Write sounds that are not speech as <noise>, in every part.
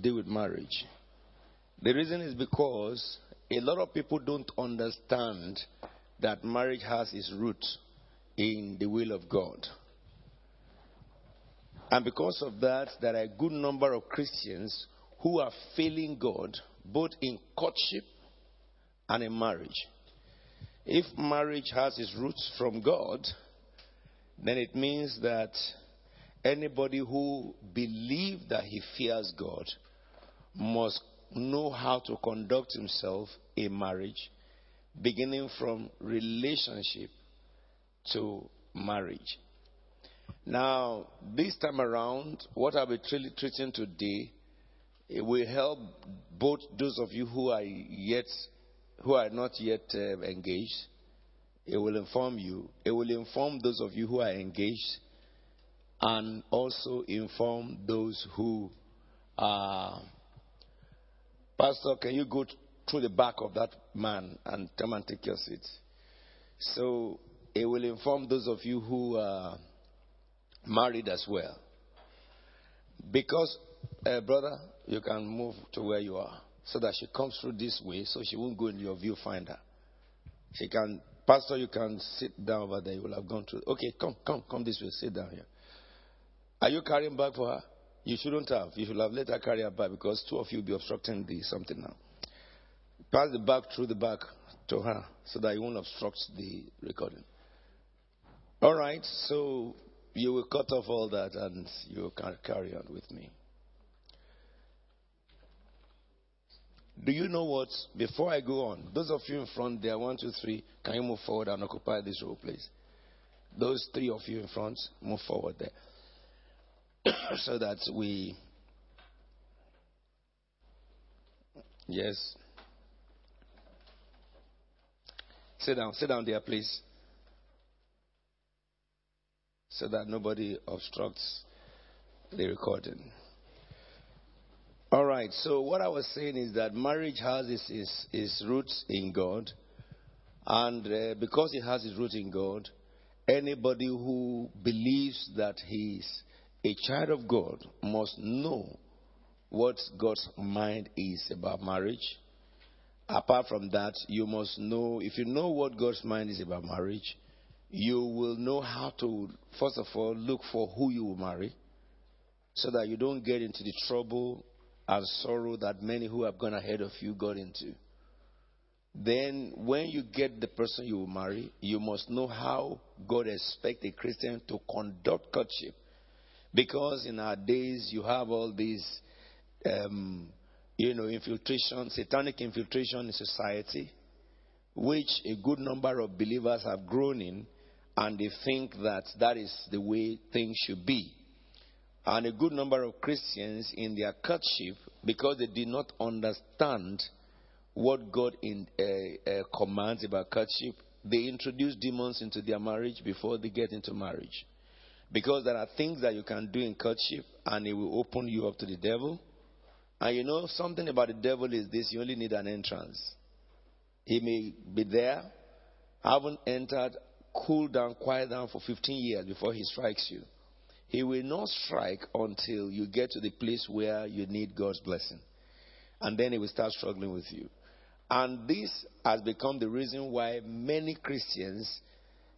deal with marriage. The reason is because a lot of people don't understand that marriage has its roots in the will of God. And because of that, there are a good number of Christians who are failing God both in courtship and in marriage. If marriage has its roots from God, then it means that anybody who believes that he fears God must know how to conduct himself in marriage, beginning from relationship to marriage. Now, this time around, what I'll be treating today it will help both those of you who are yet who are not yet uh, engaged. It will inform you. It will inform those of you who are engaged, and also inform those who are. Pastor, can you go through the back of that man and come and take your seat? So it will inform those of you who are married as well. Because, uh, brother, you can move to where you are so that she comes through this way so she won't go in your viewfinder. She can, Pastor, you can sit down over there. You will have gone through. Okay, come, come, come this way. Sit down here. Are you carrying bag for her? You shouldn't have. You should have let her carry her bag because two of you will be obstructing the something now. Pass the bag through the back to her so that you won't obstruct the recording. All right, so you will cut off all that and you can carry on with me. Do you know what? Before I go on, those of you in front there, one, two, three, can you move forward and occupy this row, please? Those three of you in front, move forward there. <coughs> so that we. Yes. Sit down, sit down there, please. So that nobody obstructs the recording. All right. So what I was saying is that marriage has its, its, its roots in God, and uh, because it has its roots in God, anybody who believes that he is a child of God must know what God's mind is about marriage. Apart from that, you must know, if you know what God's mind is about marriage, you will know how to, first of all, look for who you will marry so that you don't get into the trouble and sorrow that many who have gone ahead of you got into. Then, when you get the person you will marry, you must know how God expects a Christian to conduct courtship. Because in our days, you have all these, um, you know, infiltration, satanic infiltration in society, which a good number of believers have grown in, and they think that that is the way things should be and a good number of Christians in their courtship, because they did not understand what God in, uh, uh, commands about courtship, they introduce demons into their marriage before they get into marriage. Because there are things that you can do in courtship and it will open you up to the devil. And you know, something about the devil is this you only need an entrance. He may be there, haven't entered, cool down, quiet down for 15 years before he strikes you. He will not strike until you get to the place where you need God's blessing. And then he will start struggling with you. And this has become the reason why many Christians,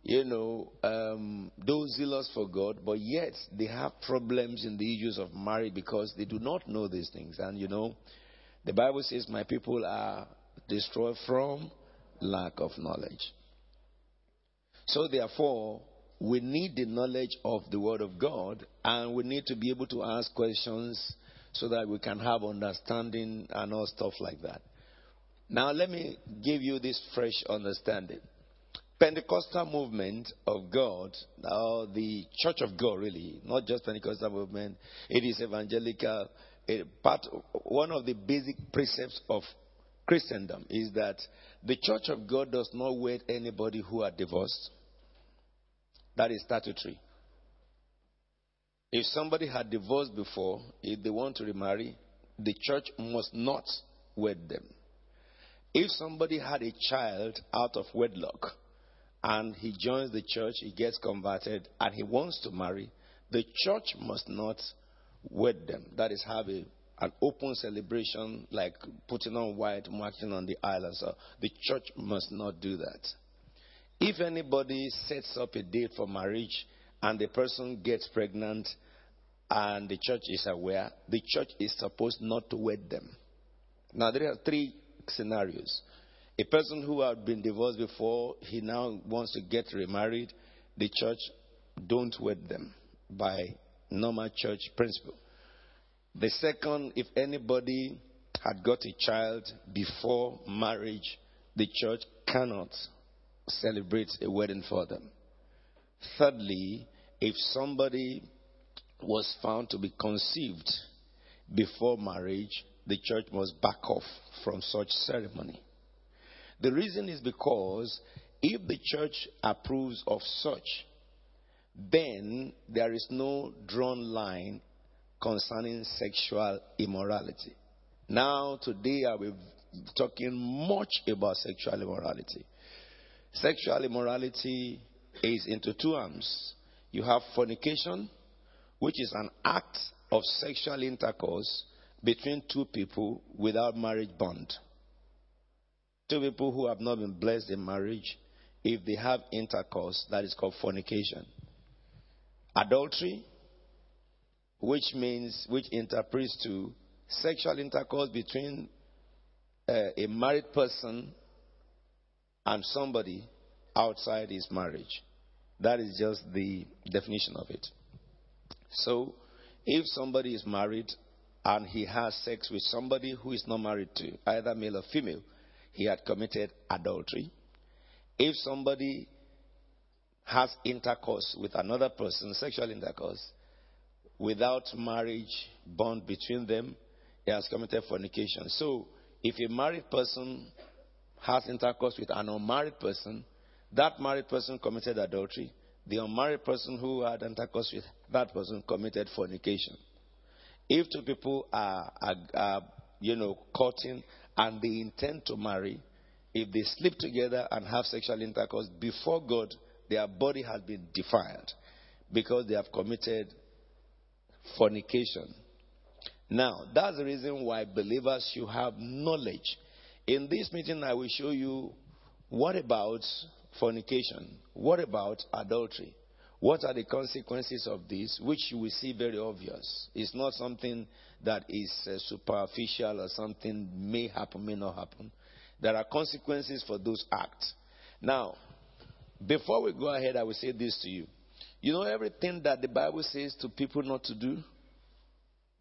you know, um, those zealous for God, but yet they have problems in the issues of marriage because they do not know these things. And, you know, the Bible says, My people are destroyed from lack of knowledge. So, therefore, we need the knowledge of the Word of God, and we need to be able to ask questions so that we can have understanding and all stuff like that. Now, let me give you this fresh understanding. Pentecostal movement of God, or the Church of God, really, not just Pentecostal movement, it is evangelical. part, one of the basic precepts of Christendom is that the Church of God does not wed anybody who are divorced that is statutory. If somebody had divorced before, if they want to remarry, the church must not wed them. If somebody had a child out of wedlock and he joins the church, he gets converted, and he wants to marry, the church must not wed them. That is, have a, an open celebration like putting on white, marching on the island. So the church must not do that. If anybody sets up a date for marriage and the person gets pregnant and the church is aware, the church is supposed not to wed them. Now, there are three scenarios. A person who had been divorced before, he now wants to get remarried, the church don't wed them by normal church principle. The second, if anybody had got a child before marriage, the church cannot celebrate a wedding for them. Thirdly, if somebody was found to be conceived before marriage, the church must back off from such ceremony. The reason is because if the church approves of such, then there is no drawn line concerning sexual immorality. Now, today I will be talking much about sexual immorality. Sexual immorality is into two arms. You have fornication, which is an act of sexual intercourse between two people without marriage bond. Two people who have not been blessed in marriage, if they have intercourse, that is called fornication. Adultery, which means, which interprets to sexual intercourse between uh, a married person and somebody outside his marriage. That is just the definition of it. So, if somebody is married and he has sex with somebody who is not married to, either male or female, he had committed adultery. If somebody has intercourse with another person, sexual intercourse, without marriage bond between them, he has committed fornication. So, if a married person has intercourse with an unmarried person, that married person committed adultery. The unmarried person who had intercourse with that person committed fornication. If two people are, are, are you know, courting and they intend to marry, if they sleep together and have sexual intercourse before God, their body has been defiled because they have committed fornication. Now, that's the reason why believers should have knowledge. In this meeting, I will show you what about fornication? What about adultery? What are the consequences of this, which you will see very obvious? It's not something that is uh, superficial or something may happen, may not happen. There are consequences for those acts. Now, before we go ahead, I will say this to you. You know, everything that the Bible says to people not to do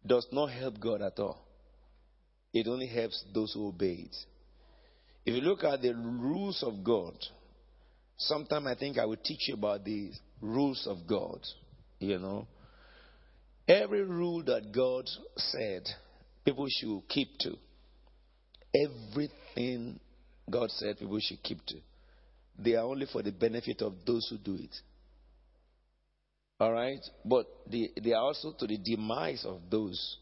does not help God at all. It only helps those who obey it. If you look at the rules of God, sometime I think I will teach you about the rules of God. You know, every rule that God said people should keep to, everything God said people should keep to, they are only for the benefit of those who do it. All right? But they, they are also to the demise of those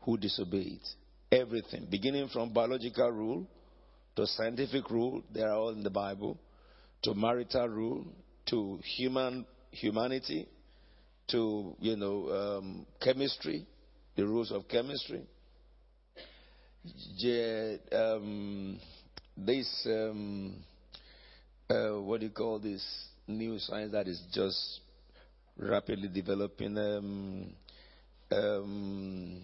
who disobey it. Everything, beginning from biological rule to scientific rule, they are all in the Bible, to marital rule, to human humanity, to you know um, chemistry, the rules of chemistry. um, this um, uh, what do you call this new science that is just rapidly developing? Um, um,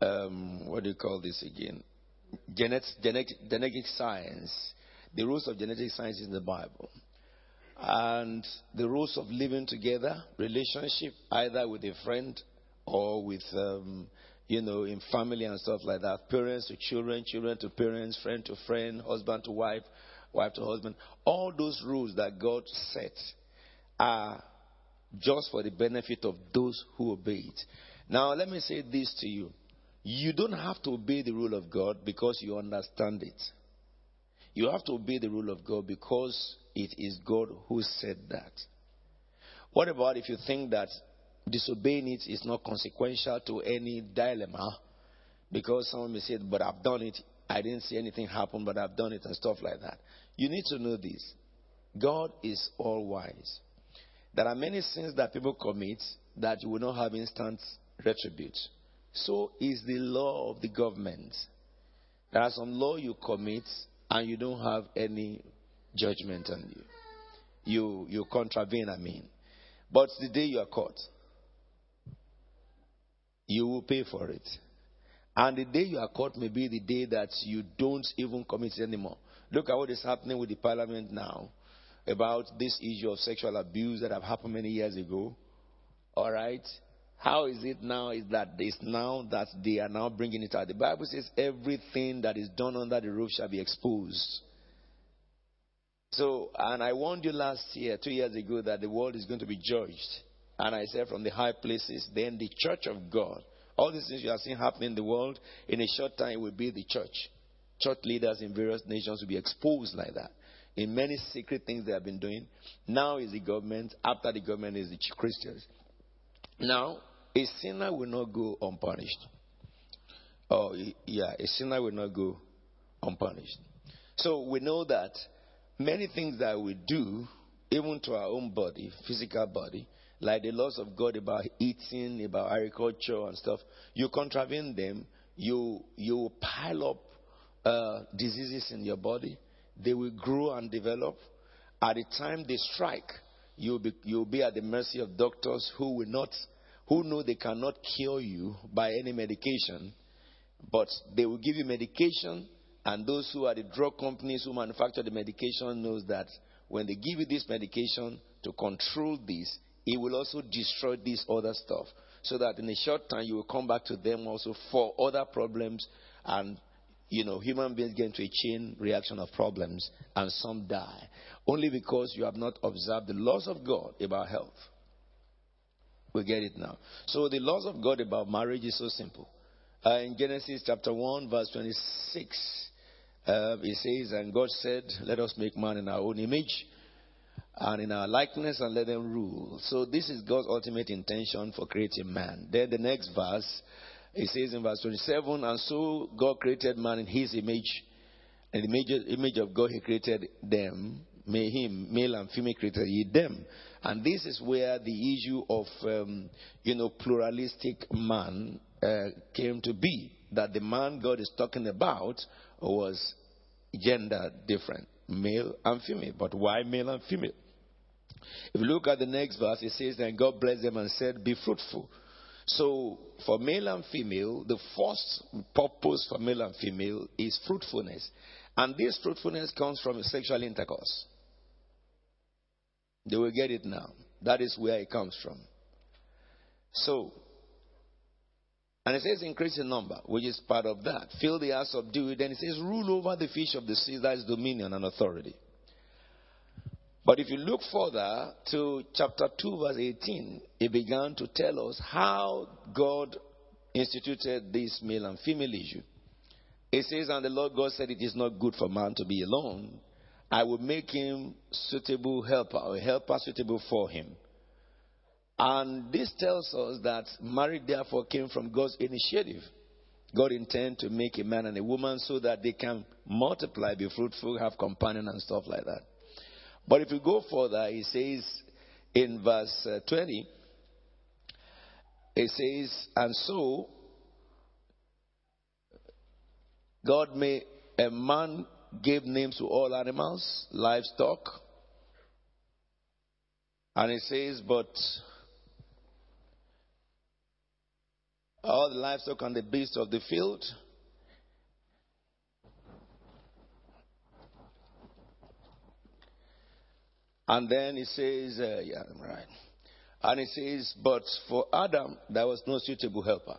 um, what do you call this again? Genetic, genetic, genetic science. The rules of genetic science in the Bible and the rules of living together, relationship, either with a friend or with, um, you know, in family and stuff like that, parents to children, children to parents, friend to friend, husband to wife, wife to husband. All those rules that God set are just for the benefit of those who obey it. Now, let me say this to you. You don't have to obey the rule of God because you understand it. You have to obey the rule of God because it is God who said that. What about if you think that disobeying it is not consequential to any dilemma? Because someone may say, But I've done it. I didn't see anything happen, but I've done it, and stuff like that. You need to know this God is all wise. There are many sins that people commit that will not have instant retribution. so is the law of the government. There are some law you commit and you don't have any judgment on you. You you contravene, I mean. But the day you are caught, you will pay for it. And the day you are caught may be the day that you don't even commit anymore. Look at what is happening with the parliament now about this issue of sexual abuse that have happened many years ago. All right? How is it now? Is that it's now that they are now bringing it out? The Bible says everything that is done under the roof shall be exposed. So, and I warned you last year, two years ago, that the world is going to be judged. And I said from the high places, then the church of God. All these things you are seeing happening in the world, in a short time will be the church. Church leaders in various nations will be exposed like that. In many secret things they have been doing. Now is the government. After the government is the Christians. Now, a sinner will not go unpunished. Oh, yeah, a sinner will not go unpunished. So we know that many things that we do, even to our own body, physical body, like the laws of God about eating, about agriculture and stuff, you contravene them, you you pile up uh, diseases in your body. They will grow and develop. At the time they strike, you'll be you'll be at the mercy of doctors who will not who know they cannot cure you by any medication, but they will give you medication, and those who are the drug companies who manufacture the medication knows that when they give you this medication to control this, it will also destroy this other stuff. So that in a short time you will come back to them also for other problems and you know, human beings get into a chain reaction of problems and some die. Only because you have not observed the laws of God about health. We get it now. So the laws of God about marriage is so simple. Uh, in Genesis chapter 1, verse 26, uh, it says, And God said, Let us make man in our own image and in our likeness and let them rule. So this is God's ultimate intention for creating man. Then the next verse, it says in verse 27, And so God created man in his image. And the image, image of God, he created them. May him, male and female created he them. And this is where the issue of, um, you know, pluralistic man uh, came to be. That the man God is talking about was gender different, male and female. But why male and female? If you look at the next verse, it says, Then God blessed them and said, Be fruitful. So, for male and female, the first purpose for male and female is fruitfulness. And this fruitfulness comes from sexual intercourse. They will get it now. That is where it comes from. So, and it says increase in number, which is part of that. Fill the earth, subdue it. Then it says rule over the fish of the sea, that is dominion and authority. But if you look further to chapter 2, verse 18, it began to tell us how God instituted this male and female issue. It says, And the Lord God said, It is not good for man to be alone. I will make him suitable helper, or helper suitable for him. And this tells us that marriage therefore came from God's initiative. God intended to make a man and a woman so that they can multiply, be fruitful, have companion and stuff like that. But if you go further, he says in verse uh, 20, it says, and so God made a man gave names to all animals, livestock. And it says, but all the livestock and the beasts of the field. And then he says, uh, yeah, right. And he says, but for Adam, there was no suitable helper.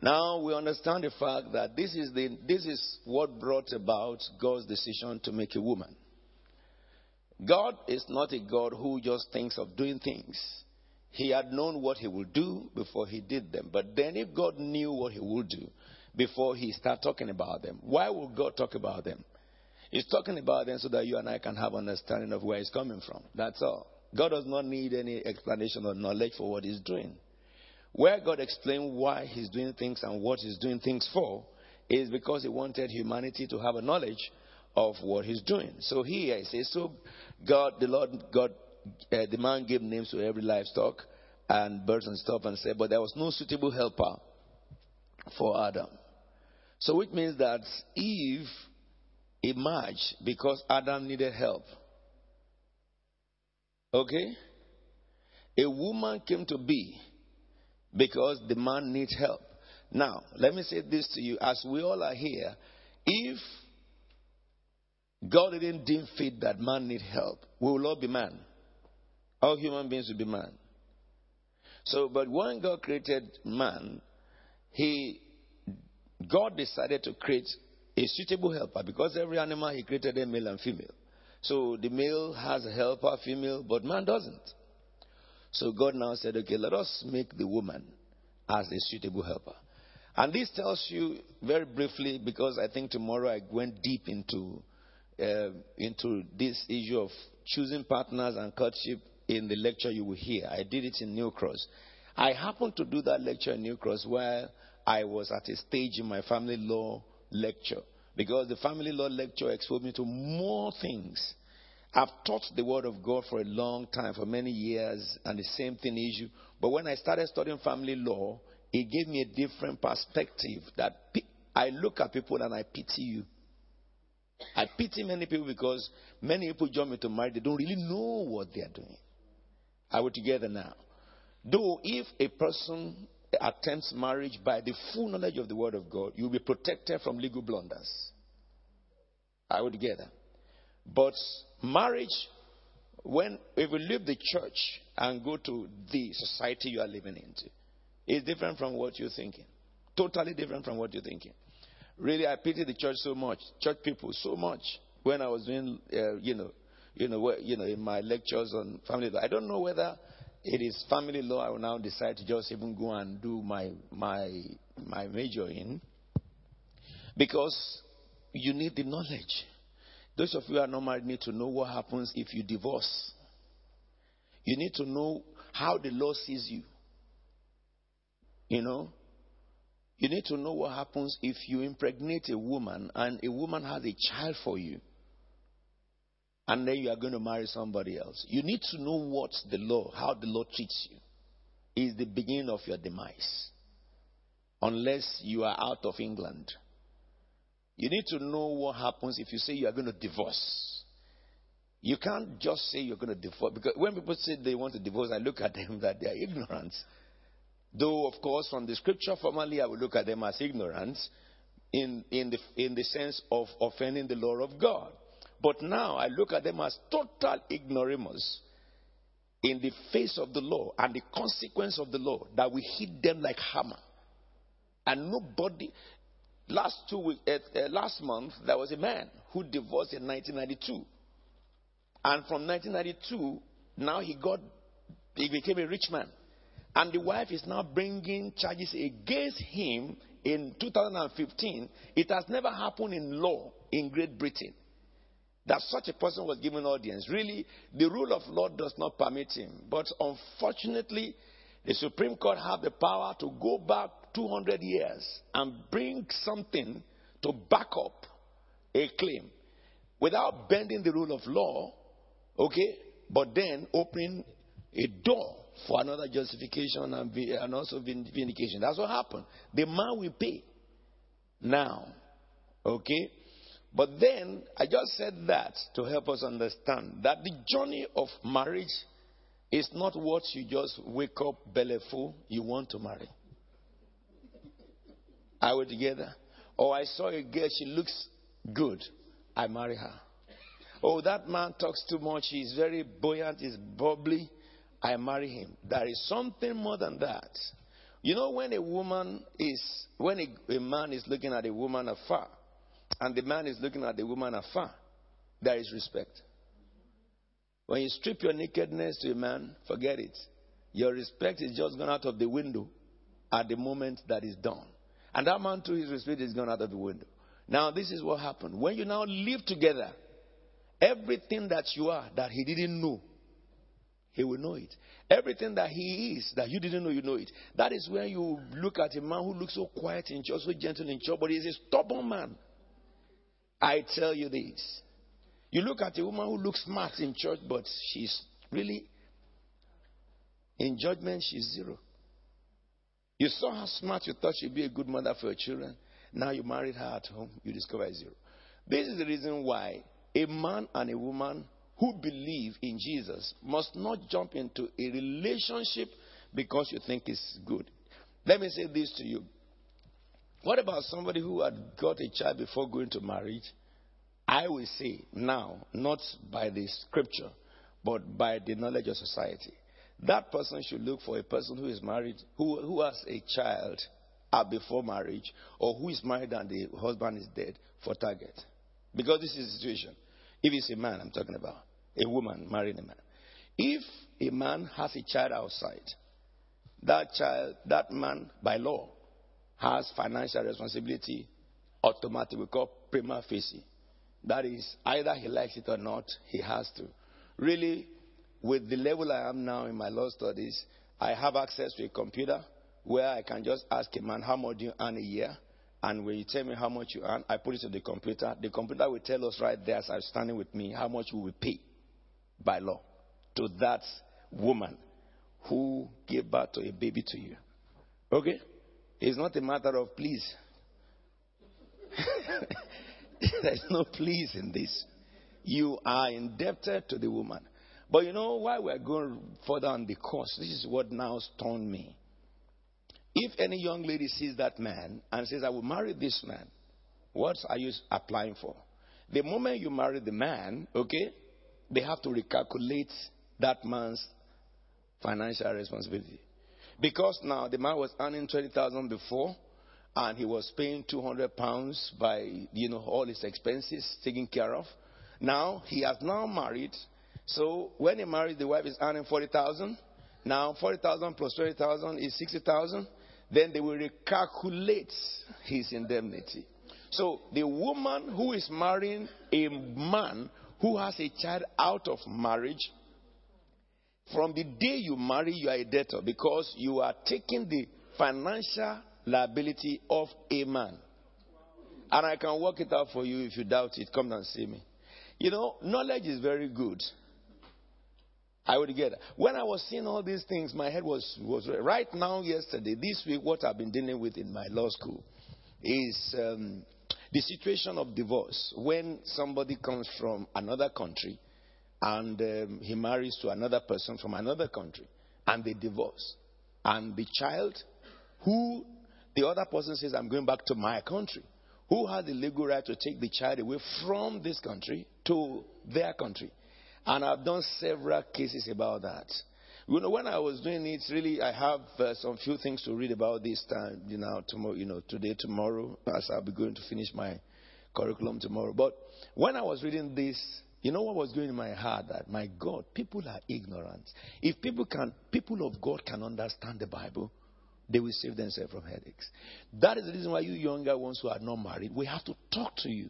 Now we understand the fact that this is, the, this is what brought about God's decision to make a woman. God is not a God who just thinks of doing things. He had known what he would do before he did them. But then, if God knew what he would do before he started talking about them, why would God talk about them? He's talking about them so that you and I can have an understanding of where he's coming from. That's all. God does not need any explanation or knowledge for what he's doing. Where God explained why He's doing things and what He's doing things for is because He wanted humanity to have a knowledge of what He's doing. So here He says, So God, the Lord, God, uh, the man gave names to every livestock and birds and stuff and said, But there was no suitable helper for Adam. So, which means that Eve emerged because Adam needed help. Okay? A woman came to be because the man needs help. Now, let me say this to you. As we all are here, if God didn't deem fit that man need help, we will all be man. All human beings will be man. So, but when God created man, he God decided to create a suitable helper because every animal he created a male and female. So the male has a helper, female, but man doesn't. So God now said, okay, let us make the woman as a suitable helper. And this tells you very briefly, because I think tomorrow I went deep into uh, into this issue of choosing partners and courtship in the lecture you will hear. I did it in New Cross. I happened to do that lecture in New Cross while I was at a stage in my family law lecture because the family law lecture exposed me to more things. I've taught the Word of God for a long time, for many years, and the same thing issue. But when I started studying family law, it gave me a different perspective that I look at people and I pity you. I pity many people because many people join me to marry, they don't really know what they are doing. Are we together now? Though, if a person attempts marriage by the full knowledge of the Word of God, you'll be protected from legal blunders. Are we together? But marriage, when if we leave the church and go to the society you are living into, is different from what you're thinking. Totally different from what you're thinking. Really, I pity the church so much, church people so much. When I was doing, uh, you know, you know, you know, in my lectures on family law, I don't know whether it is family law. I will now decide to just even go and do my my my major in, because you need the knowledge. Those of you who are not married need to know what happens if you divorce. You need to know how the law sees you. You know, you need to know what happens if you impregnate a woman and a woman has a child for you and then you are going to marry somebody else. You need to know what the law, how the law treats you, is the beginning of your demise. Unless you are out of England. You need to know what happens if you say you are going to divorce. You can't just say you're going to divorce because when people say they want to divorce, I look at them <laughs> that they are ignorant. Though, of course, from the scripture formally, I would look at them as ignorant in, in, the, in the sense of offending the law of God. But now I look at them as total ignoramus in the face of the law and the consequence of the law that we hit them like hammer. And nobody. Last two week, uh, uh, last month there was a man who divorced in 1992, and from 1992 now he got he became a rich man. And the wife is now bringing charges against him in 2015. It has never happened in law in Great Britain that such a person was given audience. Really, the rule of law does not permit him. But unfortunately, the Supreme Court have the power to go back 200 years and bring something to back up a claim without bending the rule of law, okay, but then opening a door for another justification and, and also vindication. That's what happened. The man will pay now. Okay? But then I just said that to help us understand that the journey of marriage is not what you just wake up belly full, you want to marry. Are we together? Oh, I saw a girl, she looks good. I marry her. Oh, that man talks too much, he's very buoyant, he's bubbly. I marry him. There is something more than that. You know, when a woman is, when a, a man is looking at a woman afar, and the man is looking at the woman afar, there is respect. When you strip your nakedness to a man, forget it. Your respect is just gone out of the window at the moment that is done. And that man, too, his respect is gone out of the window. Now, this is what happened. When you now live together, everything that you are that he didn't know he will know it. Everything that he is that you didn't know, you know it. That is when you look at a man who looks so quiet in church, so gentle in church, but he's a stubborn man. I tell you this. You look at a woman who looks smart in church, but she's really, in judgment, she's zero. You saw how smart you thought she'd be a good mother for your children. Now you married her at home, you discover zero. This is the reason why a man and a woman who believe in Jesus must not jump into a relationship because you think it's good. Let me say this to you. What about somebody who had got a child before going to marriage? I will say now, not by the scripture, but by the knowledge of society. That person should look for a person who is married, who, who has a child uh, before marriage, or who is married and the husband is dead for target. Because this is the situation. If it's a man, I'm talking about a woman marrying a man. If a man has a child outside, that child, that man, by law, has financial responsibility automatically. We call prima facie. That is, either he likes it or not, he has to. Really, with the level I am now in my law studies, I have access to a computer where I can just ask a man, How much do you earn a year? And when you tell me how much you earn, I put it to the computer. The computer will tell us right there as I'm standing with me how much we will pay by law to that woman who gave birth to a baby to you. Okay? It's not a matter of please. <laughs> There's no please in this. You are indebted to the woman. But you know why we're going further on the course? This is what now stunned me. If any young lady sees that man and says, I will marry this man, what are you applying for? The moment you marry the man, okay, they have to recalculate that man's financial responsibility. Because now the man was earning 20,000 before and he was paying 200 pounds by, you know, all his expenses taken care of. Now he has now married. So when he married, the wife is earning 40,000. Now 40,000 plus 20,000 is 60,000. Then they will recalculate his indemnity. So the woman who is marrying a man who has a child out of marriage from the day you marry, you are a debtor because you are taking the financial liability of a man. And I can work it out for you if you doubt it. Come and see me. You know, knowledge is very good. I would get it. When I was seeing all these things, my head was, was right now, yesterday, this week, what I've been dealing with in my law school is um, the situation of divorce. When somebody comes from another country and um, he marries to another person from another country and they divorce. And the child, who the other person says, I'm going back to my country, who has the legal right to take the child away from this country to their country? And I've done several cases about that. You know, when I was doing it, really, I have uh, some few things to read about this time, you know, tomorrow, you know, today, tomorrow, as I'll be going to finish my curriculum tomorrow. But when I was reading this, you know what was going in my heart? That my God, people are ignorant. If people can, people of God can understand the Bible, they will save themselves from headaches. That is the reason why you younger ones who are not married, we have to talk to you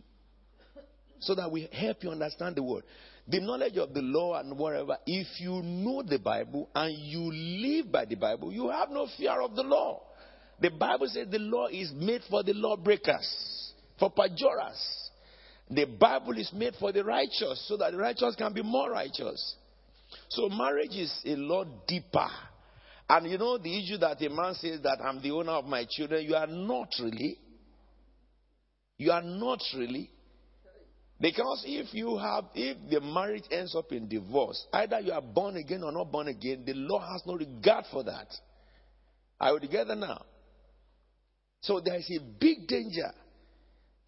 so that we help you understand the word. The knowledge of the law and whatever, if you know the Bible and you live by the Bible, you have no fear of the law. The Bible says the law is made for the lawbreakers, for pejorers. The Bible is made for the righteous so that the righteous can be more righteous. So marriage is a lot deeper. And you know the issue that a man says that I'm the owner of my children, you are not really. You are not really. Because if you have, if the marriage ends up in divorce, either you are born again or not born again, the law has no regard for that. Are we together now? So there is a big danger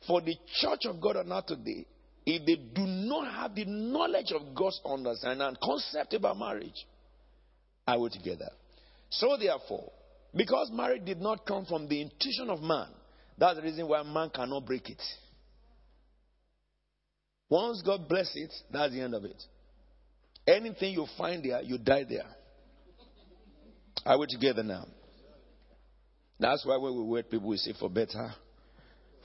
for the church of God on earth today, if they do not have the knowledge of God's understanding and concept about marriage, are we together? So therefore, because marriage did not come from the intuition of man, that's the reason why man cannot break it. Once God bless it, that's the end of it. Anything you find there, you die there. Are we together now? That's why when we wait, people will say for better,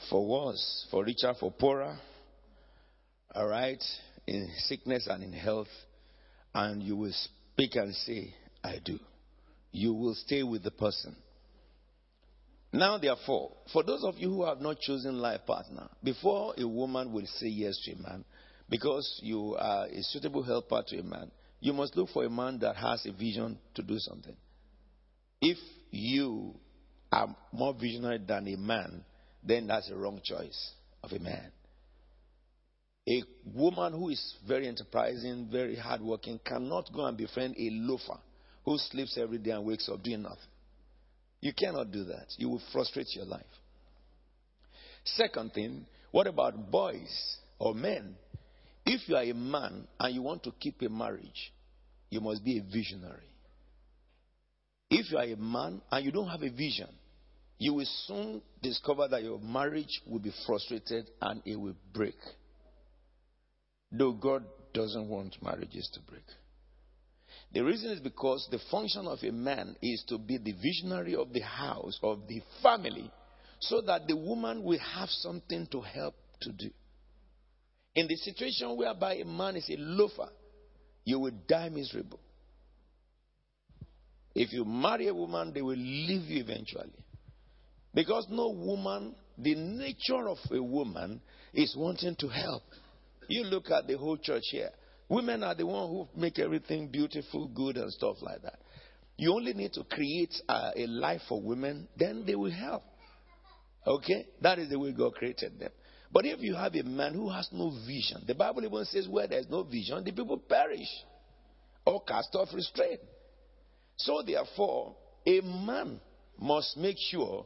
for worse, for richer, for poorer. All right? In sickness and in health. And you will speak and say, I do. You will stay with the person. Now, therefore, for those of you who have not chosen life partner, before a woman will say yes to a man, because you are a suitable helper to a man, you must look for a man that has a vision to do something. If you are more visionary than a man, then that's a wrong choice of a man. A woman who is very enterprising, very hardworking, cannot go and befriend a loafer who sleeps every day and wakes up doing nothing. You cannot do that. You will frustrate your life. Second thing, what about boys or men? If you are a man and you want to keep a marriage, you must be a visionary. If you are a man and you don't have a vision, you will soon discover that your marriage will be frustrated and it will break. Though God doesn't want marriages to break. The reason is because the function of a man is to be the visionary of the house, of the family, so that the woman will have something to help to do. In the situation whereby a man is a loafer, you will die miserable. If you marry a woman, they will leave you eventually. Because no woman, the nature of a woman is wanting to help. You look at the whole church here. Women are the ones who make everything beautiful, good, and stuff like that. You only need to create a, a life for women, then they will help. Okay? That is the way God created them. But if you have a man who has no vision, the Bible even says where there's no vision, the people perish or cast off restraint. So therefore, a man must make sure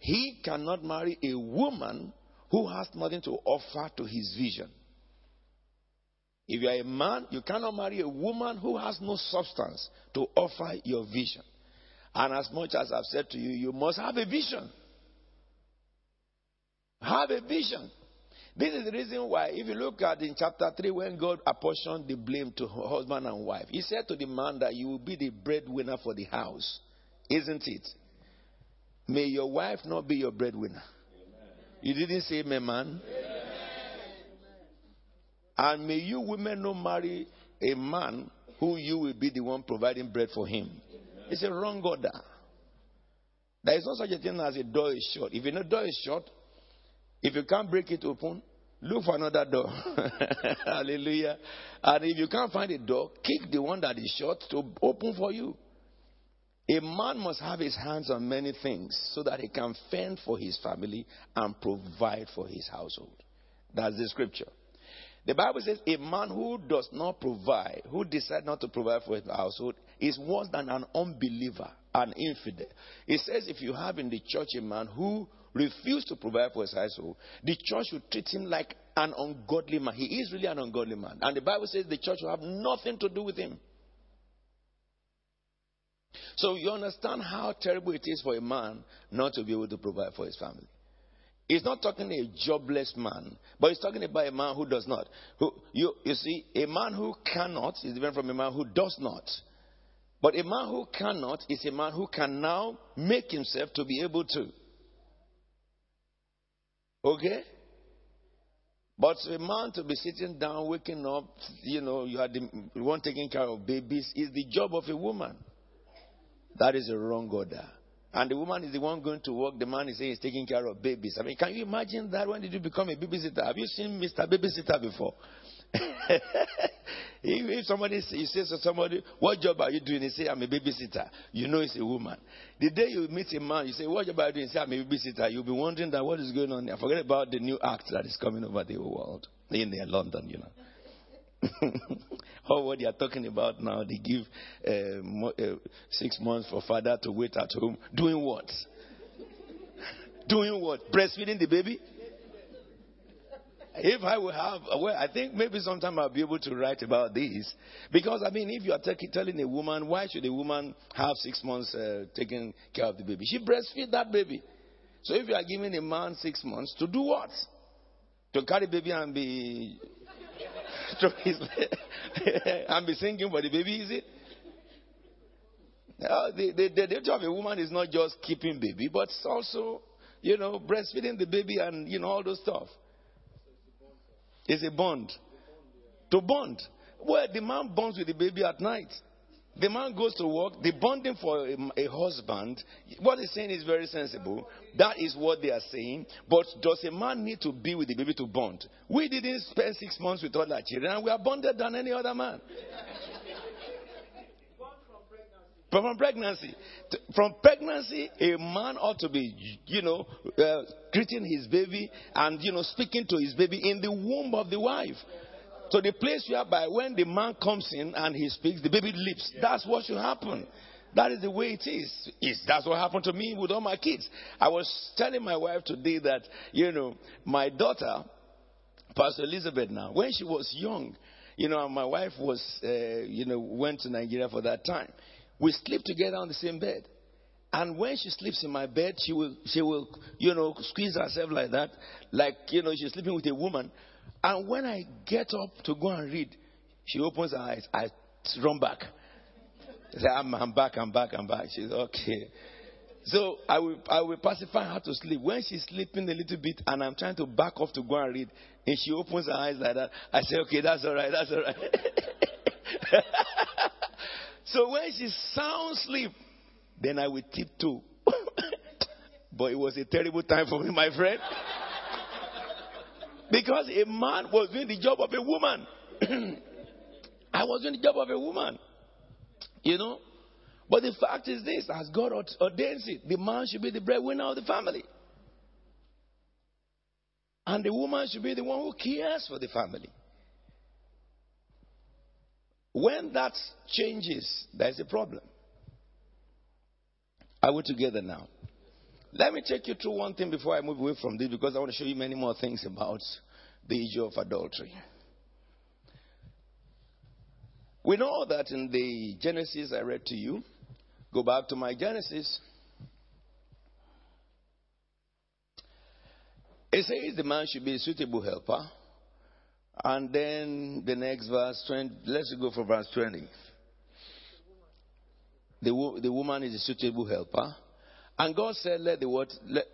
he cannot marry a woman who has nothing to offer to his vision. If you are a man, you cannot marry a woman who has no substance to offer your vision. And as much as I've said to you, you must have a vision. Have a vision. This is the reason why, if you look at in chapter 3, when God apportioned the blame to husband and wife, He said to the man that you will be the breadwinner for the house. Isn't it? May your wife not be your breadwinner. You didn't say amen, man. And may you women not marry a man who you will be the one providing bread for him. It's a wrong order. There is no such a thing as a door is shut. If a door is shut, if you can't break it open, look for another door. <laughs> Hallelujah. And if you can't find a door, kick the one that is shut to open for you. A man must have his hands on many things so that he can fend for his family and provide for his household. That's the scripture. The Bible says a man who does not provide, who decides not to provide for his household, is worse than an unbeliever, an infidel. It says if you have in the church a man who refuses to provide for his household, the church should treat him like an ungodly man. He is really an ungodly man. And the Bible says the church will have nothing to do with him. So you understand how terrible it is for a man not to be able to provide for his family. He's not talking a jobless man, but he's talking about a man who does not. Who, you, you see, a man who cannot is different from a man who does not. But a man who cannot is a man who can now make himself to be able to. Okay? But a man to be sitting down, waking up, you know, you are the one taking care of babies, is the job of a woman. That is a wrong order. And the woman is the one going to work. The man is saying he's taking care of babies. I mean, can you imagine that? When did you become a babysitter? Have you seen Mr. Babysitter before? <laughs> if, if somebody you say to somebody, "What job are you doing?" He say, "I'm a babysitter." You know it's a woman. The day you meet a man, you say, "What job are you doing?" He say, "I'm a babysitter." You'll be wondering that what is going on there. Forget about the new act that is coming over the world in London. You know. <laughs> or what they are talking about now, they give uh, mo- uh, six months for father to wait at home. Doing what? <laughs> Doing what? Breastfeeding the baby? If I will have, well, I think maybe sometime I'll be able to write about this. Because, I mean, if you are telling a woman, why should a woman have six months uh, taking care of the baby? She breastfeed that baby. So if you are giving a man six months, to do what? To carry baby and be stroke his and <laughs> be singing for the baby, is it? Uh, the, the, the duty of a woman is not just keeping baby, but it's also, you know, breastfeeding the baby and, you know, all those stuff. It's a bond. To bond. Well, the man bonds with the baby at night. The man goes to work. The bonding for a, a, husband, what he's saying is very sensible. That is what they are saying. But does a man need to be with the baby to bond? We didn't spend six months with our children, and we are bonded than any other man. From pregnancy. From pregnancy, a man ought to be, you know, uh, greeting his baby and, you know, speaking to his baby in the womb of the wife. So the place whereby when the man comes in and he speaks, the baby leaps. That's what should happen. That is the way it is. It's, that's what happened to me with all my kids. I was telling my wife today that, you know, my daughter, Pastor Elizabeth now, when she was young, you know, my wife was, uh, you know, went to Nigeria for that time. We sleep together on the same bed. And when she sleeps in my bed, she will, she will, you know, squeeze herself like that, like, you know, she's sleeping with a woman. And when I get up to go and read, she opens her eyes. I run back. I'm, I'm back, I'm back, I'm back. She's okay. So I will, I will pacify her to sleep. When she's sleeping a little bit and I'm trying to back off to go and read, and she opens her eyes like that, I say, okay, that's all right, that's all right. <laughs> so when she's sound sleep, then I will tiptoe. <laughs> but it was a terrible time for me, my friend. Because a man was doing the job of a woman. <clears throat> I was doing the job of a woman. You know? But the fact is this as God ordains it, the man should be the breadwinner of the family. And the woman should be the one who cares for the family. When that changes, there's a problem. Are we together now? Let me take you through one thing before I move away from this because I want to show you many more things about the issue of adultery. We know that in the Genesis I read to you, go back to my Genesis. It says the man should be a suitable helper. And then the next verse, 20, let's go for verse 20. The, the woman is a suitable helper. And God said, let the word, Let,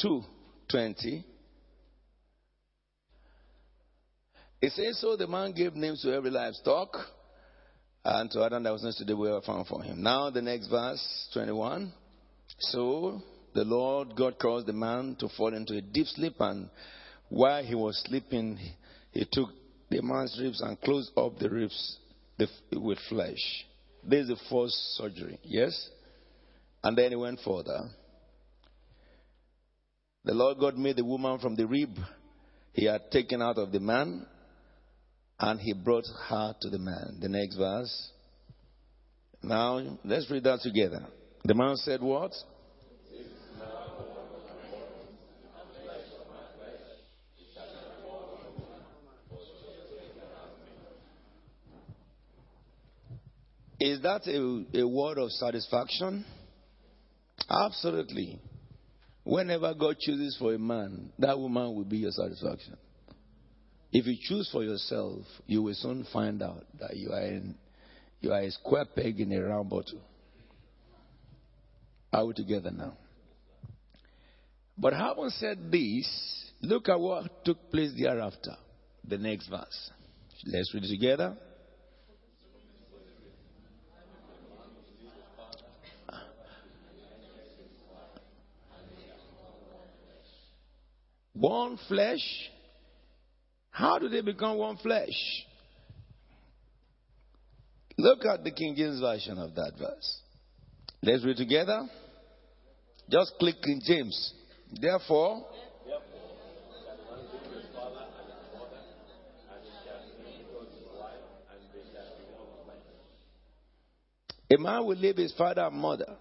220. It says, So the man gave names to every livestock, and to Adam that was next to the well found for him. Now, the next verse, 21. So the Lord God caused the man to fall into a deep sleep, and while he was sleeping, he took the man's ribs and closed up the ribs with flesh. This is the first surgery, yes? And then he went further. The Lord God made the woman from the rib he had taken out of the man and he brought her to the man. The next verse. Now, let's read that together. The man said, What? Is that a, a word of satisfaction? Absolutely. Whenever God chooses for a man, that woman will be your satisfaction. If you choose for yourself, you will soon find out that you are, in, you are a square peg in a round bottle. Are we together now? But having said this, look at what took place thereafter. The next verse. Let's read it together. One flesh how do they become one flesh? Look at the King James Version of that verse. Let's read together. Just click King James. Therefore, a man will leave his father and mother.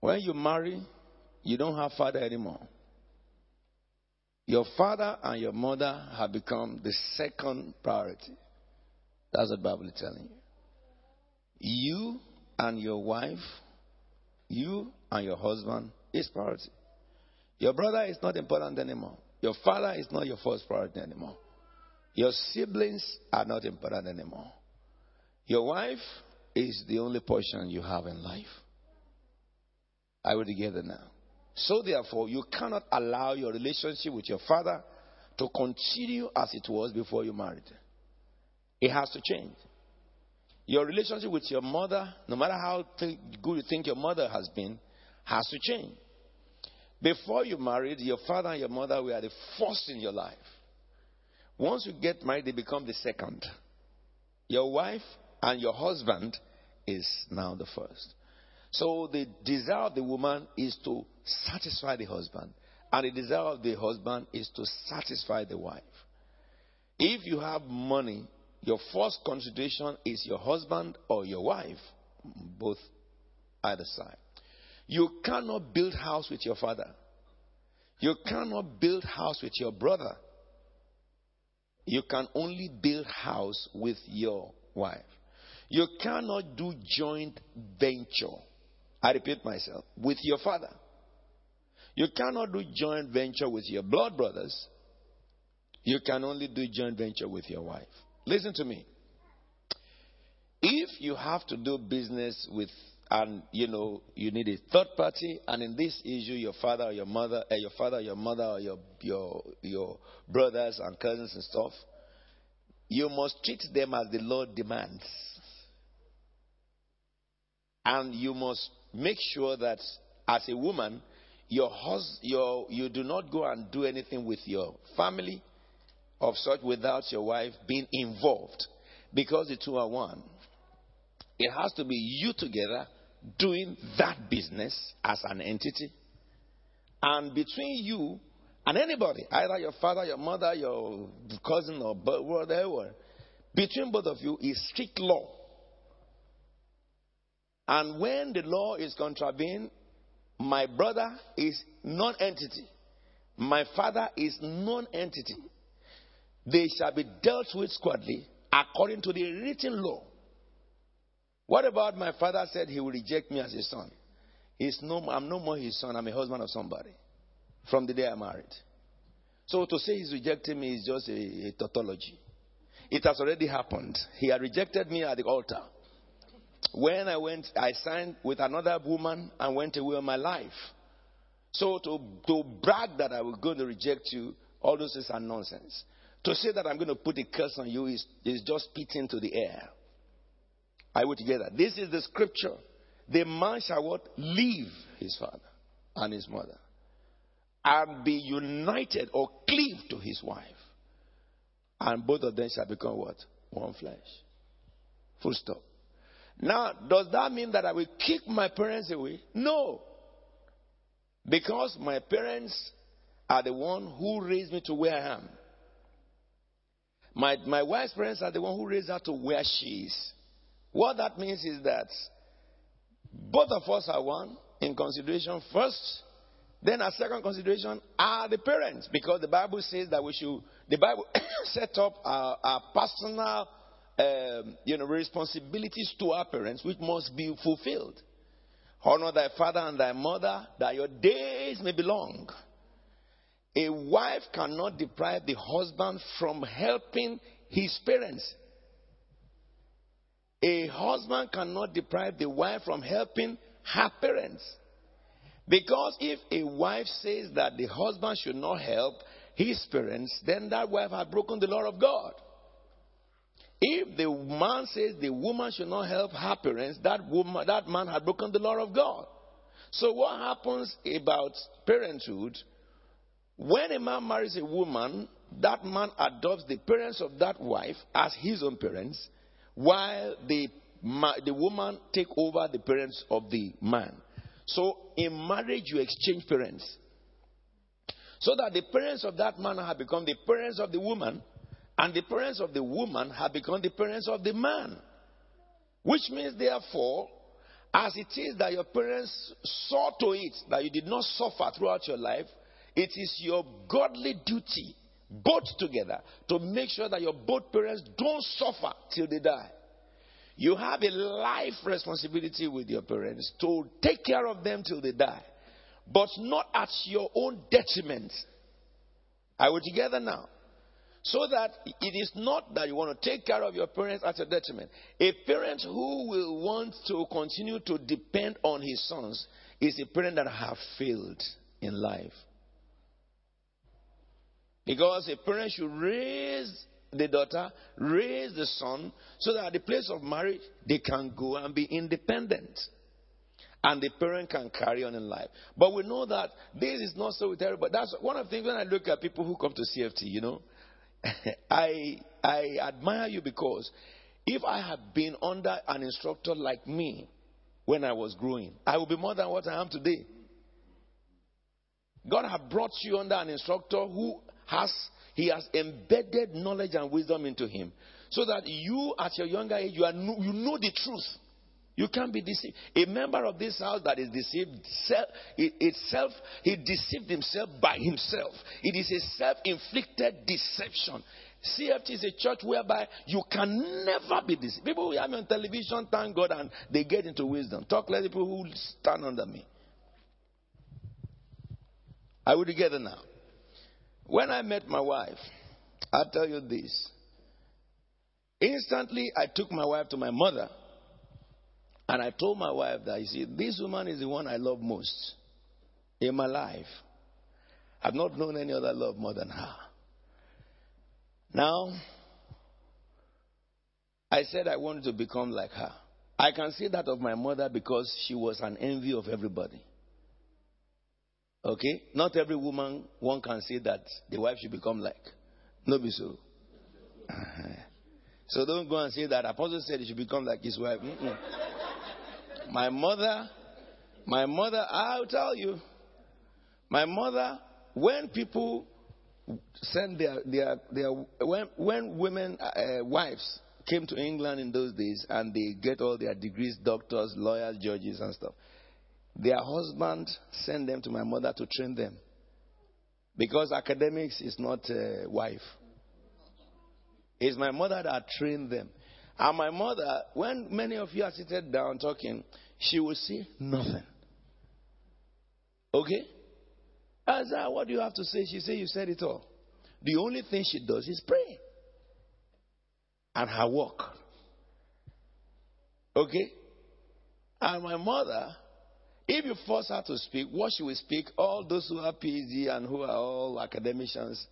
When you marry, you don't have father anymore. Your father and your mother have become the second priority. That's what the Bible is telling you. You and your wife, you and your husband is priority. Your brother is not important anymore. Your father is not your first priority anymore. Your siblings are not important anymore. Your wife is the only portion you have in life. Are we together now? So, therefore, you cannot allow your relationship with your father to continue as it was before you married. It has to change. Your relationship with your mother, no matter how th- good you think your mother has been, has to change. Before you married, your father and your mother were the first in your life. Once you get married, they become the second. Your wife and your husband is now the first. So the desire of the woman is to satisfy the husband, and the desire of the husband is to satisfy the wife. If you have money, your first consideration is your husband or your wife, both either side. You cannot build house with your father. You cannot build house with your brother. You can only build house with your wife. You cannot do joint venture. I repeat myself, with your father. You cannot do joint venture with your blood brothers. You can only do joint venture with your wife. Listen to me. If you have to do business with and you know you need a third party and in this issue your father or your mother uh, your father or your mother or your your your brothers and cousins and stuff you must treat them as the lord demands and you must make sure that as a woman your hus- your you do not go and do anything with your family of such without your wife being involved because the two are one it has to be you together doing that business as an entity. And between you and anybody, either your father, your mother, your cousin, or whatever, between both of you is strict law. And when the law is contravened, my brother is non entity. My father is non entity. They shall be dealt with squarely according to the written law. What about my father said he will reject me as his son? He's no, I'm no more his son. I'm a husband of somebody from the day I married. So to say he's rejecting me is just a, a tautology. It has already happened. He had rejected me at the altar. When I went, I signed with another woman and went away on my life. So to, to brag that I was going to reject you, all those things are nonsense. To say that I'm going to put a curse on you is, is just spitting to the air. I we together? This is the scripture. The man shall what? Leave his father and his mother and be united or cleave to his wife. And both of them shall become what? One flesh. Full stop. Now, does that mean that I will kick my parents away? No. Because my parents are the one who raised me to where I am. My, my wife's parents are the one who raised her to where she is. What that means is that both of us are one in consideration first. Then a second consideration are the parents, because the Bible says that we should. The Bible <coughs> set up our, our personal, um, you know, responsibilities to our parents, which must be fulfilled. Honor thy father and thy mother, that your days may be long. A wife cannot deprive the husband from helping his parents a husband cannot deprive the wife from helping her parents. Because if a wife says that the husband should not help his parents, then that wife has broken the law of God. If the man says the woman should not help her parents, that woman, that man has broken the law of God. So what happens about parenthood? When a man marries a woman, that man adopts the parents of that wife as his own parents, while the, the woman take over the parents of the man. So in marriage, you exchange parents. So that the parents of that man have become the parents of the woman, and the parents of the woman have become the parents of the man. Which means, therefore, as it is that your parents saw to it that you did not suffer throughout your life, it is your godly duty both together to make sure that your both parents don't suffer till they die. You have a life responsibility with your parents to take care of them till they die, but not at your own detriment. Are we together now? So that it is not that you want to take care of your parents at your detriment. A parent who will want to continue to depend on his sons is a parent that have failed in life. Because a parent should raise the daughter, raise the son, so that at the place of marriage, they can go and be independent. And the parent can carry on in life. But we know that this is not so terrible. That's one of the things when I look at people who come to CFT, you know, <laughs> I, I admire you because if I had been under an instructor like me when I was growing, I would be more than what I am today. God has brought you under an instructor who has he has embedded knowledge and wisdom into him so that you at your younger age you, are, you know the truth you can't be deceived a member of this house that is deceived self, it, itself he deceived himself by himself it is a self-inflicted deception CFT is a church whereby you can never be deceived. People who have me on television, thank God, and they get into wisdom. Talk like people who stand under me. Are we together now? When I met my wife, I'll tell you this. Instantly, I took my wife to my mother. And I told my wife that, you see, this woman is the one I love most in my life. I've not known any other love more than her. Now, I said I wanted to become like her. I can see that of my mother because she was an envy of everybody. Okay? Not every woman one can say that the wife should become like. No be so. <laughs> So don't go and say that apostle said he should become like his wife. Mm-mm. My mother, my mother, I'll tell you, my mother, when people send their, their, their when, when women, uh, wives came to England in those days and they get all their degrees, doctors, lawyers, judges and stuff, their husband sent them to my mother to train them. Because academics is not a wife. It's my mother that trained them. And my mother, when many of you are seated down talking, she will see nothing. Okay? I said, What do you have to say? She said, You said it all. The only thing she does is pray. And her work. Okay? And my mother if you force her to speak, what she will speak, all those who are PhD and who are all academicians,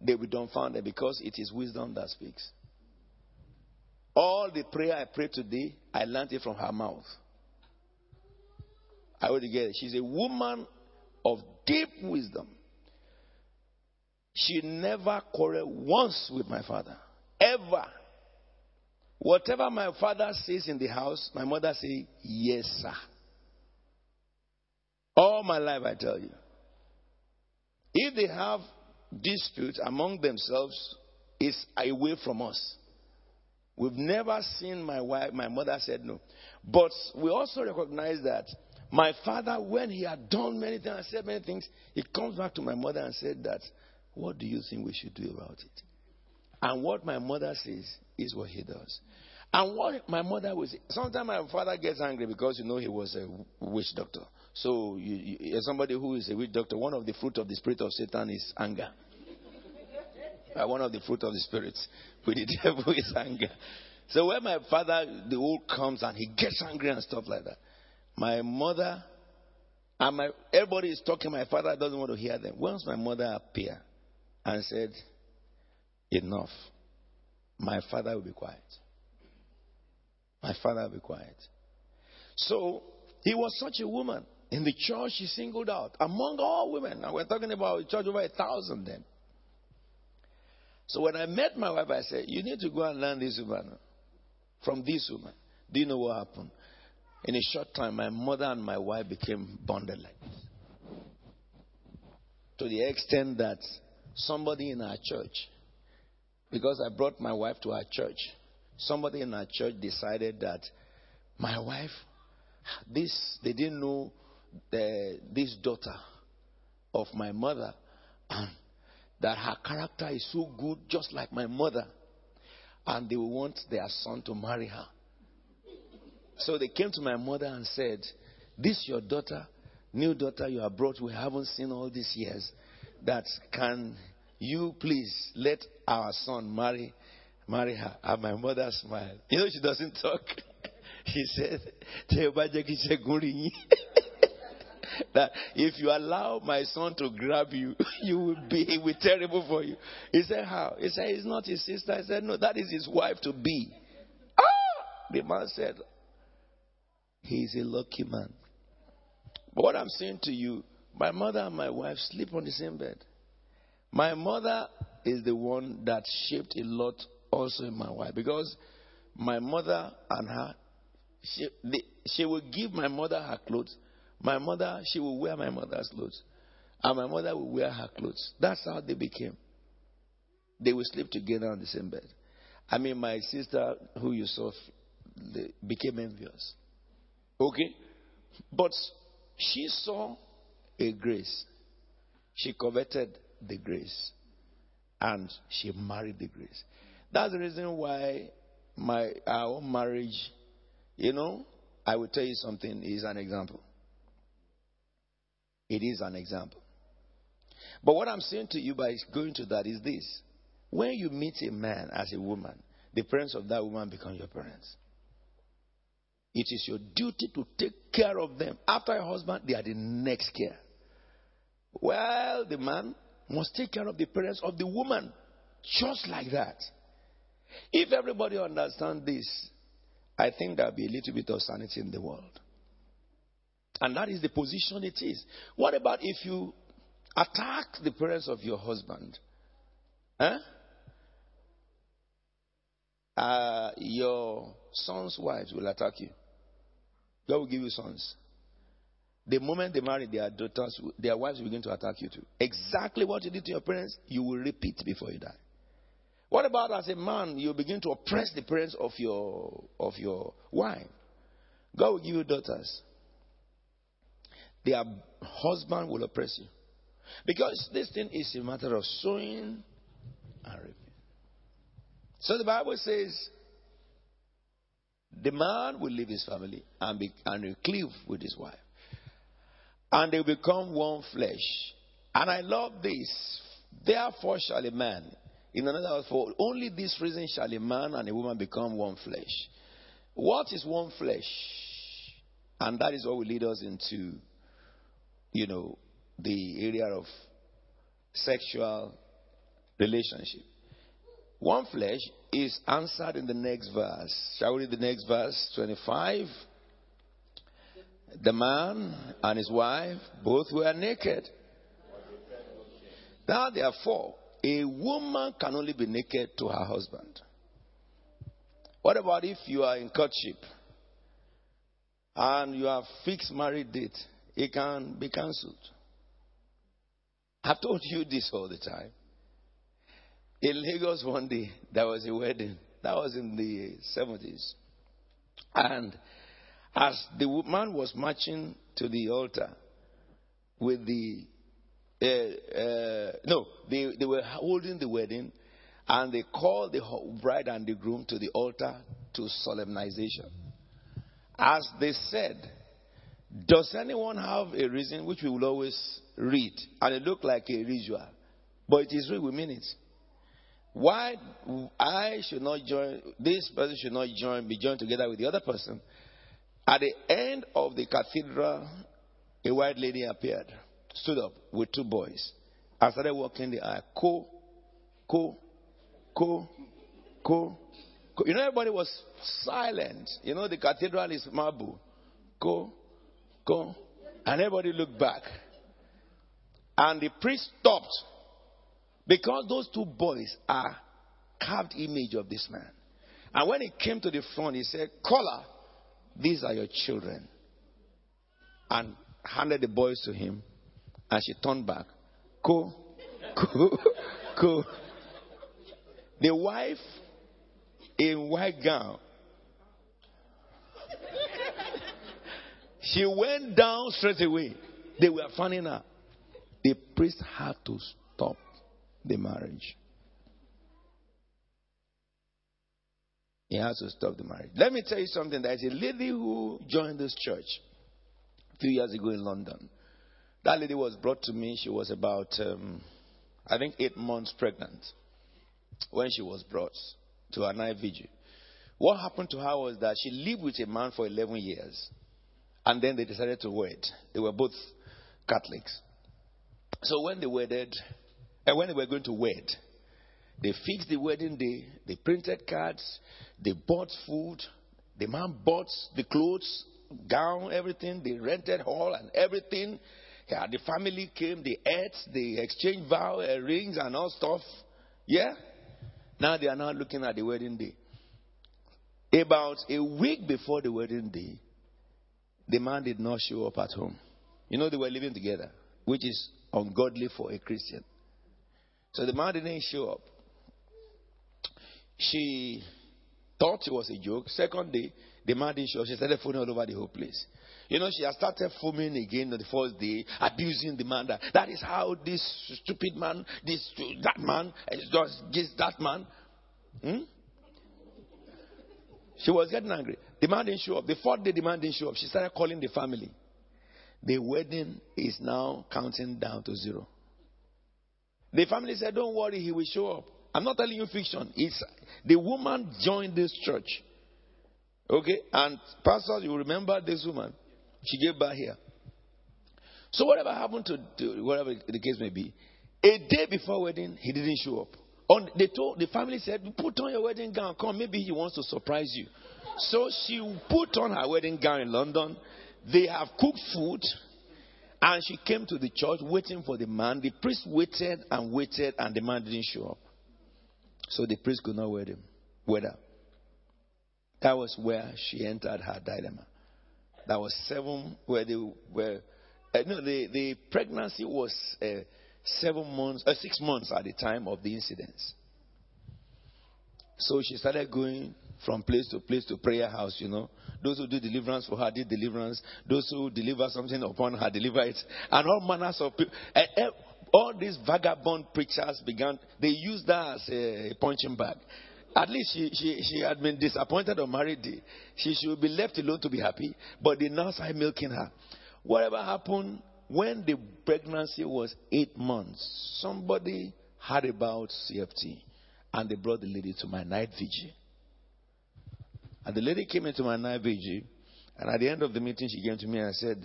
they will be dumbfounded because it is wisdom that speaks. All the prayer I prayed today, I learned it from her mouth. I would get it. She's a woman of deep wisdom. She never quarreled once with my father. Ever. Whatever my father says in the house, my mother say, Yes, sir. All my life, I tell you. If they have disputes among themselves, it's away from us. We've never seen my wife, my mother said no. But we also recognize that my father, when he had done many things and said many things, he comes back to my mother and said that, what do you think we should do about it? And what my mother says is what he does. And what my mother was, sometimes my father gets angry because you know he was a witch doctor. So, you, you, somebody who is a witch doctor, one of the fruit of the spirit of Satan is anger. <laughs> uh, one of the fruit of the spirits with the devil is anger. So when my father, the old comes and he gets angry and stuff like that, my mother and my everybody is talking. My father doesn't want to hear them. Once my mother appeared and said, "Enough," my father will be quiet. My father will be quiet. So he was such a woman. In the church, she singled out among all women. Now we're talking about a church over a thousand then. So when I met my wife, I said, You need to go and learn this woman from this woman. Do you know what happened? In a short time, my mother and my wife became bonded like this. To the extent that somebody in our church, because I brought my wife to our church, somebody in our church decided that my wife, this, they didn't know the, this daughter of my mother, and that her character is so good, just like my mother, and they want their son to marry her. So they came to my mother and said, This your daughter, new daughter you have brought, we haven't seen all these years. That can you please let our son marry marry her? And my mother smiled. You know she doesn't talk. <laughs> she said, <laughs> <laughs> that if you allow my son to grab you, <laughs> you will be it will be terrible for you. He said, How? He said, It's not his sister. I said, No, that is his wife to be. Ah! The man said, He's a lucky man. But what I'm saying to you, my mother and my wife sleep on the same bed. My mother is the one that shaped a lot also in my wife because my mother and her, she, she will give my mother her clothes. My mother, she will wear my mother's clothes. And my mother will wear her clothes. That's how they became. They will sleep together on the same bed. I mean, my sister, who you saw, became envious. Okay? But she saw a grace. She coveted the grace. And she married the grace. That's the reason why my our marriage, you know, I will tell you something, is an example. It is an example. But what I'm saying to you by going to that is this. When you meet a man as a woman, the parents of that woman become your parents. It is your duty to take care of them. After your husband, they are the next care. Well, the man must take care of the parents of the woman, just like that. If everybody understands this, I think there'll be a little bit of sanity in the world. And that is the position it is. What about if you attack the parents of your husband? Huh? Uh, your son's wives will attack you. God will give you sons. The moment they marry their daughters, their wives will begin to attack you too. Exactly what you did to your parents, you will repeat before you die. What about as a man, you begin to oppress the parents of your of your wife? God will give you daughters. Their husband will oppress you. Because this thing is a matter of sowing and reaping. So the Bible says the man will leave his family and, be, and will cleave with his wife. And they become one flesh. And I love this. Therefore shall a man, in another word, for only this reason shall a man and a woman become one flesh. What is one flesh? And that is what will lead us into, you know, the area of sexual relationship. One flesh is answered in the next verse. Shall we read the next verse? 25. The man and his wife both were naked. Now, therefore, a woman can only be naked to her husband. What about if you are in courtship and you have fixed marriage date? It can be cancelled. I've told you this all the time. In Lagos one day, there was a wedding. That was in the 70s. And as the man was marching to the altar with the, uh, uh, no, they, they were holding the wedding and they called the bride and the groom to the altar to solemnization. As they said, does anyone have a reason which we will always read and it looked like a ritual? But it is real, we mean it. Why I should not join, this person should not join, be joined together with the other person. At the end of the cathedral, a white lady appeared, stood up with two boys, and started walking the aisle. Ko, ko, ko, ko, ko. You know, everybody was silent. You know, the cathedral is marble. Ko, ko. And everybody looked back. And the priest stopped because those two boys are carved image of this man. And when he came to the front, he said, Caller, these are your children. And handed the boys to him. And she turned back. Go, go, go. The wife in white gown. She went down straight away. They were fanning her. The priest had to stop the marriage. He has to stop the marriage. Let me tell you something. There's a lady who joined this church a few years ago in London. That lady was brought to me. She was about, um, I think, eight months pregnant when she was brought to a night vigil. What happened to her was that she lived with a man for 11 years. And then they decided to wed. They were both Catholics. So when they wedded, and when they were going to wed, they fixed the wedding day, they printed cards, they bought food, the man bought the clothes, gown, everything, they rented hall and everything. Yeah, the family came, they ate, they exchanged vow, uh, rings and all stuff. Yeah? Now they are now looking at the wedding day. About a week before the wedding day, the man did not show up at home. You know, they were living together, which is ungodly for a Christian. So the man didn't show up. She thought it was a joke. Second day, the man didn't show up. She started phoning all over the whole place. You know, she has started foaming again on the first day, abusing the man. That, that is how this stupid man, this that man, just this that man. Hmm? She was getting angry. The didn't show up. The fourth day, the didn't show up. She started calling the family. The wedding is now counting down to zero. The family said, Don't worry, he will show up. I'm not telling you fiction. It's the woman joined this church. Okay? And pastor, you remember this woman. She gave birth here. So whatever happened to, to whatever the case may be, a day before wedding, he didn't show up. On, they told the family said, "Put on your wedding gown. Come, maybe he wants to surprise you." So she put on her wedding gown in London. They have cooked food, and she came to the church waiting for the man. The priest waited and waited, and the man didn't show up. So the priest could not wed him. Wed her. That was where she entered her dilemma. That was seven where they were. Uh, no, the, the pregnancy was uh, seven months, uh, six months at the time of the incidents. So she started going from place to place to prayer house, you know. Those who do deliverance for her did deliverance. Those who deliver something upon her deliver it. And all manners of people. Uh, all these vagabond preachers began, they used that as a punching bag. At least she, she, she had been disappointed on married day. She should be left alone to be happy, but they now started milking her. Whatever happened, when the pregnancy was eight months, somebody heard about CFT and they brought the lady to my night vigil. And the lady came into my vigil, and at the end of the meeting, she came to me and said,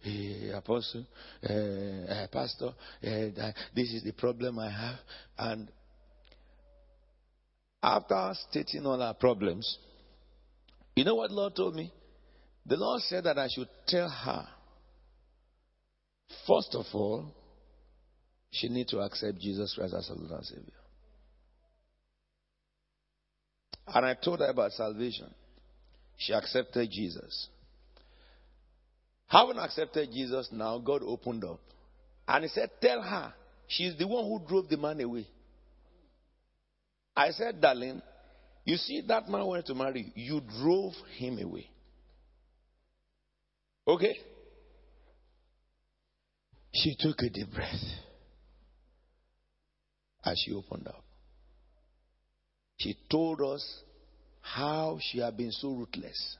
hey, Apostle, uh, Pastor, uh, this is the problem I have. And after stating all our problems, you know what Lord told me? The Lord said that I should tell her, first of all, she needs to accept Jesus Christ as her Lord and Savior. And I told her about salvation. She accepted Jesus. Having accepted Jesus now, God opened up. And He said, Tell her, she's the one who drove the man away. I said, darling, you see, that man wanted to marry you. You drove him away. Okay? She took a deep breath as she opened up. She told us how she had been so ruthless.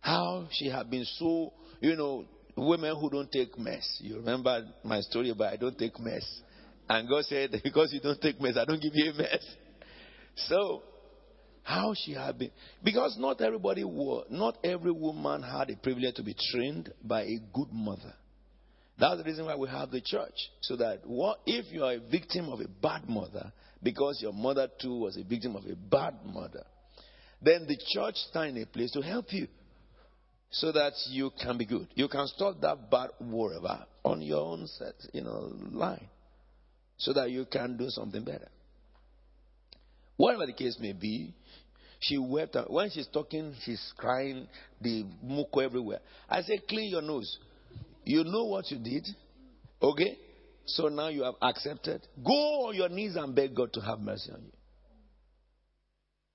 How she had been so, you know, women who don't take mess. You remember my story about I don't take mess. And God said, <laughs> Because you don't take mess, I don't give you a mess. So, how she had been. Because not everybody, not every woman had a privilege to be trained by a good mother. That's the reason why we have the church. So that what, if you are a victim of a bad mother, because your mother too was a victim of a bad mother, then the church stands in a place to help you so that you can be good. You can stop that bad whatever on your own set, you know, line so that you can do something better. Whatever the case may be, she wept. When she's talking, she's crying, the muco everywhere. I say, clean your nose. You know what you did, okay? So now you have accepted. Go on your knees and beg God to have mercy on you.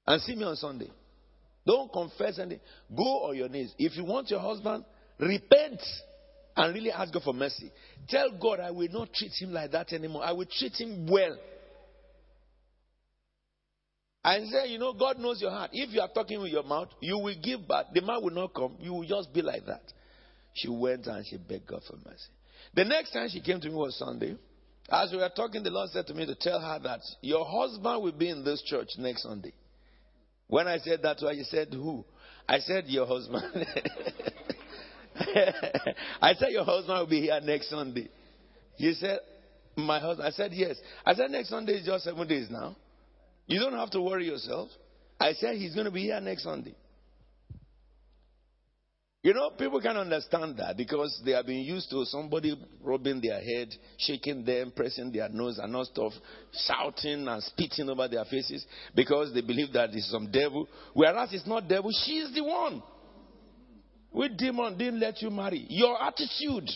And see me on Sunday. Don't confess anything. Go on your knees. If you want your husband, repent and really ask God for mercy. Tell God, I will not treat him like that anymore. I will treat him well. And say, you know, God knows your heart. If you are talking with your mouth, you will give back. The man will not come. You will just be like that. She went and she begged God for mercy. The next time she came to me was Sunday. As we were talking, the Lord said to me to tell her that your husband will be in this church next Sunday. When I said that to her, she said, Who? I said, Your husband. <laughs> I said, Your husband will be here next Sunday. He said, My husband. I said, Yes. I said, Next Sunday is just seven days now. You don't have to worry yourself. I said, He's going to be here next Sunday. You know, people can understand that because they have been used to somebody rubbing their head, shaking them, pressing their nose and all stuff, shouting and spitting over their faces because they believe that it's some devil. Whereas it's not devil, she's the one. Which demon didn't let you marry? Your attitude.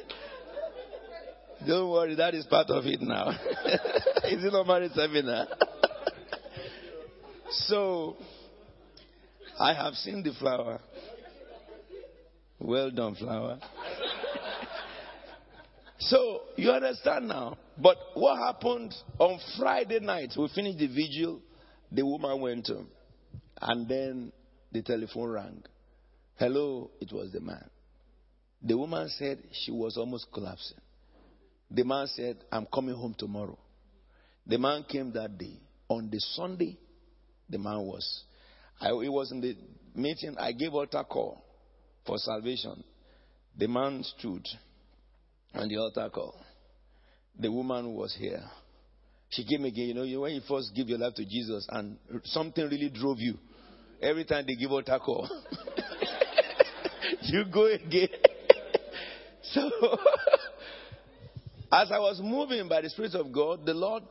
<laughs> Don't worry, that is part of it now. <laughs> is it not married seminar? so, I have seen the flower. Well done, flower. so, you understand now. But what happened on Friday night? We finished the vigil. The woman went home. And then the telephone rang. Hello, it was the man. The woman said she was almost collapsing. The man said, I'm coming home tomorrow. The man came that day. On the Sunday, the man was. I, it was in the meeting. I gave altar call for salvation. The man stood on the altar call. The woman was here. She came again. You know, when you first give your life to Jesus and something really drove you, every time they give altar call, <laughs> you go again. <laughs> so. <laughs> As I was moving by the Spirit of God, the Lord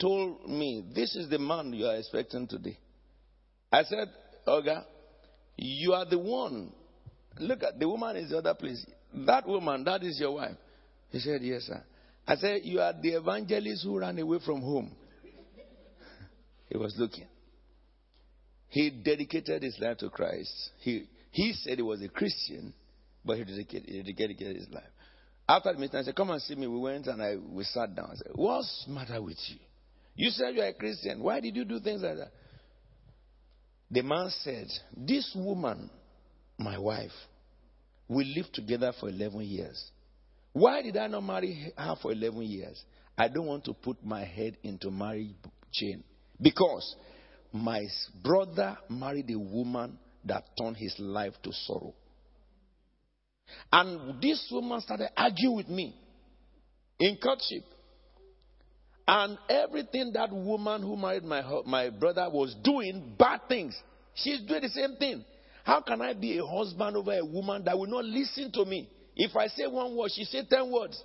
told me, This is the man you are expecting today. I said, Oga, you are the one. Look at the woman is the other place. That woman, that is your wife. He said, Yes, sir. I said, You are the evangelist who ran away from home. <laughs> he was looking. He dedicated his life to Christ. He, he said he was a Christian, but he dedicated, he dedicated his life. After the meeting, I said, Come and see me. We went and I, we sat down. I said, What's the matter with you? You said you're a Christian. Why did you do things like that? The man said, This woman, my wife, we lived together for 11 years. Why did I not marry her for 11 years? I don't want to put my head into marriage chain. Because my brother married a woman that turned his life to sorrow. And this woman started arguing with me in courtship. And everything that woman who married my, my brother was doing, bad things, she's doing the same thing. How can I be a husband over a woman that will not listen to me? If I say one word, she say ten words.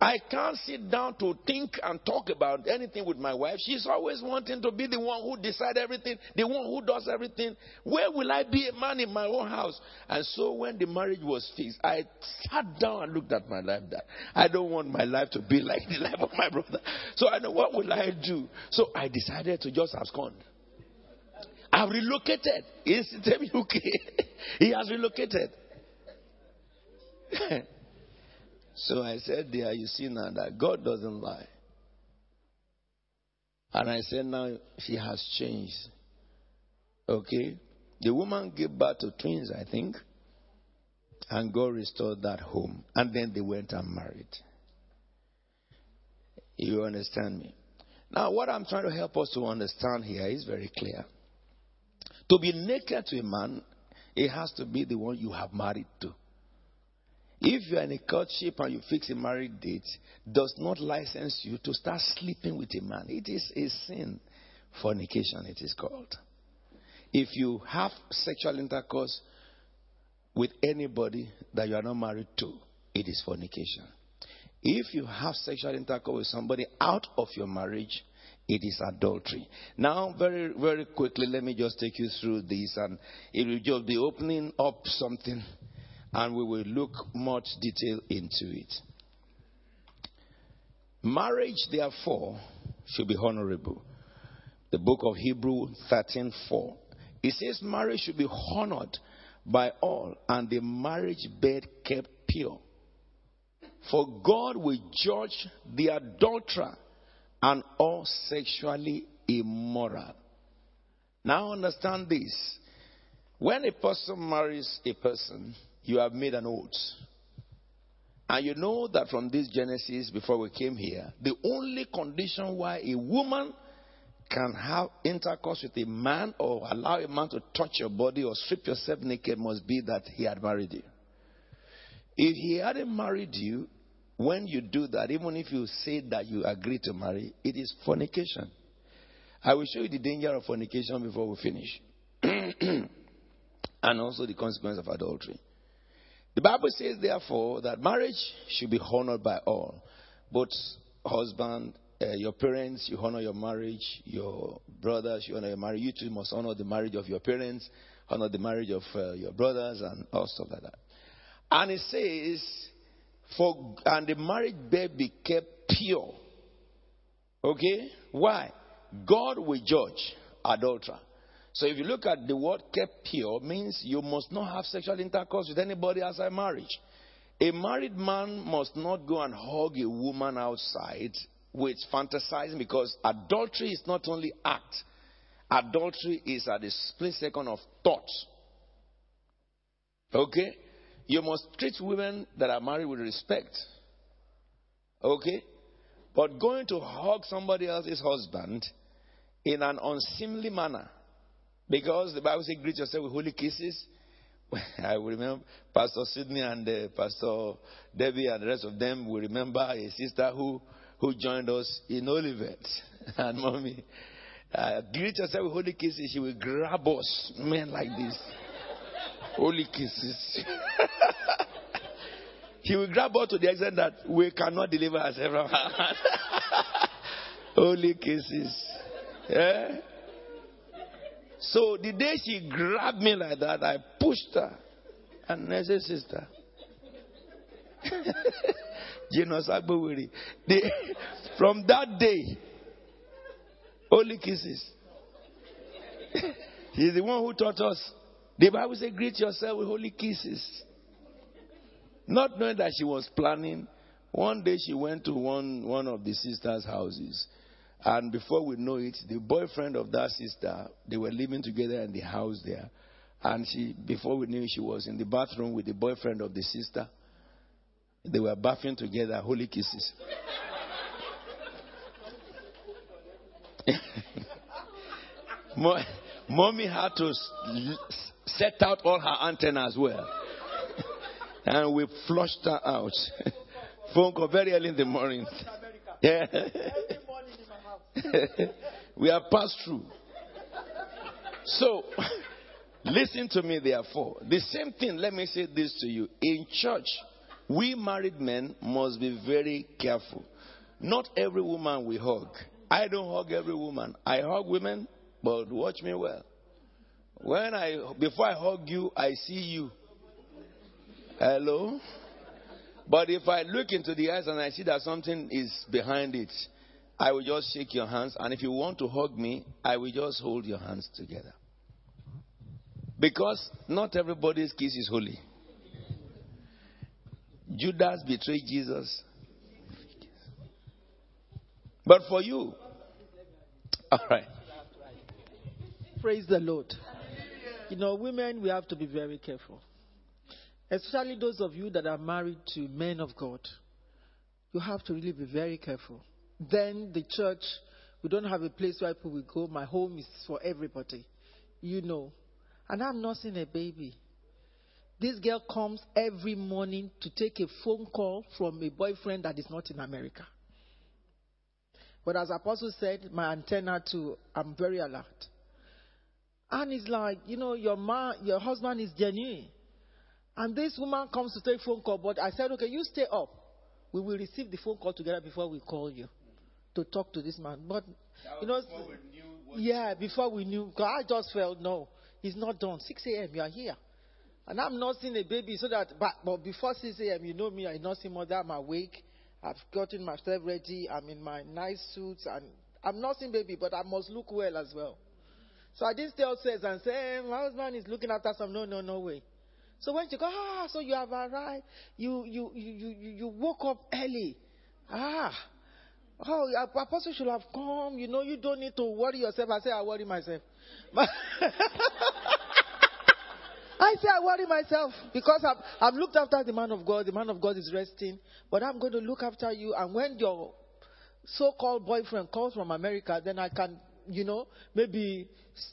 I can't sit down to think and talk about anything with my wife. She's always wanting to be the one who decides everything, the one who does everything. Where will I be a man in my own house? And so when the marriage was fixed, I sat down and looked at my life that I don't want my life to be <laughs> like the life of my brother. So I know what will I do? So I decided to just abscond. I've relocated. He's in UK. he has relocated. <laughs> So I said, There, you see now that God doesn't lie. And I said, Now she has changed. Okay? The woman gave birth to twins, I think. And God restored that home. And then they went and married. You understand me? Now, what I'm trying to help us to understand here is very clear. To be naked to a man, it has to be the one you have married to. If you are in a courtship and you fix a married date, does not license you to start sleeping with a man. It is a sin. Fornication, it is called. If you have sexual intercourse with anybody that you are not married to, it is fornication. If you have sexual intercourse with somebody out of your marriage, it is adultery. Now, very, very quickly, let me just take you through this, and it will just be opening up something and we will look much detail into it. Marriage, therefore, should be honorable. The book of Hebrew 13:4. It says marriage should be honored by all, and the marriage bed kept pure. For God will judge the adulterer and all sexually immoral. Now understand this. When a person marries a person, you have made an oath. And you know that from this Genesis, before we came here, the only condition why a woman can have intercourse with a man or allow a man to touch your body or strip yourself naked must be that he had married you. If he hadn't married you, when you do that, even if you say that you agree to marry, it is fornication. I will show you the danger of fornication before we finish. <clears throat> and also the consequence of adultery. The Bible says, therefore, that marriage should be honored by all, both husband, uh, your parents, you honor your marriage, your brothers, you honor your marriage. You too must honor the marriage of your parents, honor the marriage of uh, your brothers, and all stuff like that. And it says, for and the marriage bed be kept pure. Okay? Why? God will judge adulterer. So if you look at the word kept pure, means you must not have sexual intercourse with anybody outside marriage. A married man must not go and hug a woman outside with fantasizing because adultery is not only act, adultery is at the split second of thought. Okay? You must treat women that are married with respect. Okay? But going to hug somebody else's husband in an unseemly manner, because the Bible says, greet yourself with holy kisses. <laughs> I will remember Pastor Sidney and uh, Pastor Debbie and the rest of them will remember a sister who, who joined us in Olivet. <laughs> and mommy, uh, greet yourself with holy kisses. She will grab us, men like this. <laughs> holy kisses. He will grab us to the extent that we cannot deliver ourselves from her. holy kisses. Yeah? So the day she grabbed me like that, I pushed her. And I said, Sister. <laughs> From that day, only kisses. <laughs> He's the one who taught us. The Bible says, greet yourself with holy kisses. Not knowing that she was planning, one day she went to one, one of the sisters' houses and before we know it, the boyfriend of that sister, they were living together in the house there. And she, before we knew, it she was in the bathroom with the boyfriend of the sister. They were bathing together, holy kisses. <laughs> Mommy had to set out all her antennas as well. <laughs> and we flushed her out. <laughs> Phone call very early in the morning. Yeah. <laughs> we have passed through. So, <laughs> listen to me, therefore. The same thing, let me say this to you. In church, we married men must be very careful. Not every woman we hug. I don't hug every woman. I hug women, but watch me well. When I before I hug you, I see you. Hello? But if I look into the eyes and I see that something is behind it, I will just shake your hands. And if you want to hug me, I will just hold your hands together. Because not everybody's kiss is holy. Judas betrayed Jesus. But for you, all right. Praise the Lord. You know, women, we have to be very careful. Especially those of you that are married to men of God. You have to really be very careful. Then the church, we don't have a place where people will go. My home is for everybody. You know. And I'm nursing a baby. This girl comes every morning to take a phone call from a boyfriend that is not in America. But as Apostle said, my antenna too, I'm very alert. And it's like, you know, your man, your husband is genuine. And this woman comes to take phone call, but I said, okay, you stay up. We will receive the phone call together before we call you to talk to this man. But, you know, yeah, before we knew, because I just felt, no, he's not done. 6 a.m., you are here. And I'm nursing a baby so that, but, but before 6 a.m., you know me, I'm nursing mother, I'm awake. I've gotten myself ready. I'm in my nice suits and I'm nursing baby, but I must look well as well. So I didn't stay upstairs and say, hey, my husband is looking after some. No, no, no way. So when you go, ah, so you have arrived, you, you, you, you, you woke up early. Ah, Oh, apostle should have come. You know, you don't need to worry yourself. I say, I worry myself. <laughs> I say, I worry myself because I've, I've looked after the man of God. The man of God is resting. But I'm going to look after you. And when your so called boyfriend calls from America, then I can, you know, maybe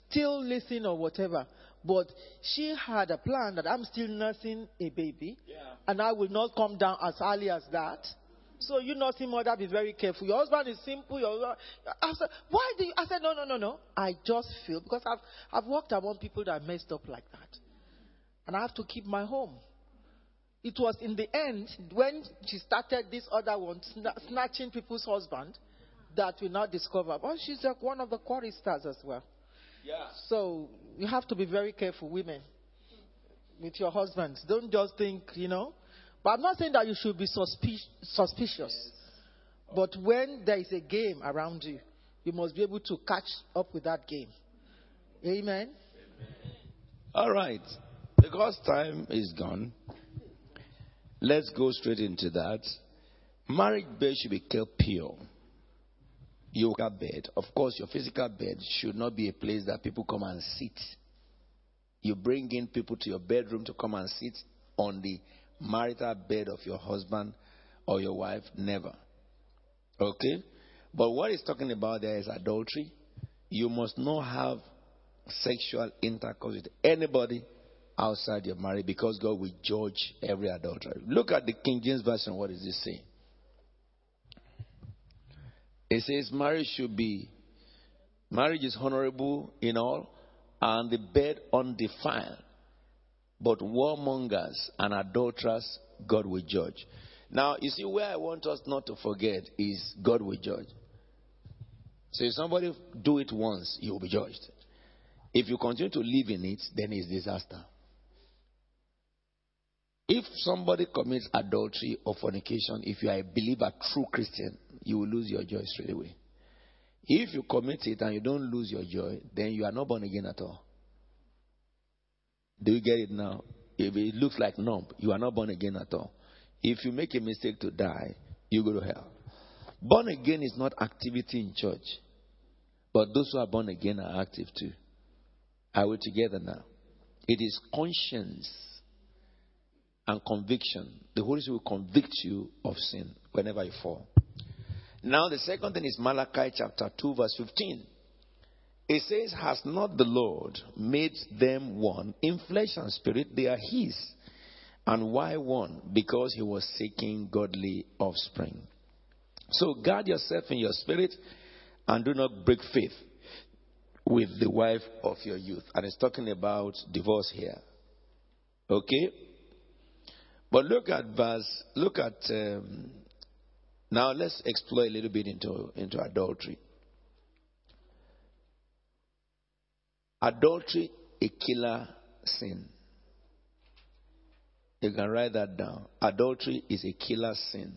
still listen or whatever. But she had a plan that I'm still nursing a baby. Yeah. And I will not come down as early as that. So you nursing mother, be very careful. Your husband is simple. Your, I said, why do you? I said, no, no, no, no. I just feel because I've I've worked among people that messed up like that, and I have to keep my home. It was in the end when she started this other one, snatching people's husband, that we now discover. Well, she's like one of the choristers as well. Yeah. So you have to be very careful, women, with your husbands. Don't just think, you know. But I'm not saying that you should be suspicious. suspicious. But when there is a game around you, you must be able to catch up with that game. Amen. All right. Because time is gone, let's go straight into that. Marriage bed should be kept pure. Your bed, of course, your physical bed should not be a place that people come and sit. You bring in people to your bedroom to come and sit on the marital bed of your husband or your wife. Never. Okay? But what he's talking about there is adultery. You must not have sexual intercourse with anybody outside your marriage because God will judge every adultery. Look at the King James Version. What is it saying? It says marriage should be marriage is honorable in all and the bed undefiled. But whoremongers and adulterers God will judge. Now, you see, where I want us not to forget is God will judge. So if somebody do it once, you will be judged. If you continue to live in it, then it's disaster. If somebody commits adultery or fornication, if you are a believer, true Christian, you will lose your joy straight away. If you commit it and you don't lose your joy, then you are not born again at all. Do you get it now? If it looks like numb, you are not born again at all. If you make a mistake to die, you go to hell. Born again is not activity in church, but those who are born again are active too. Are we together now? It is conscience and conviction. The Holy Spirit will convict you of sin whenever you fall. Now, the second thing is Malachi chapter 2, verse 15. It says, Has not the Lord made them one in flesh and spirit? They are His. And why one? Because He was seeking godly offspring. So guard yourself in your spirit and do not break faith with the wife of your youth. And it's talking about divorce here. Okay? But look at verse, look at, um, now let's explore a little bit into, into adultery. Adultery, a killer sin. You can write that down. Adultery is a killer sin.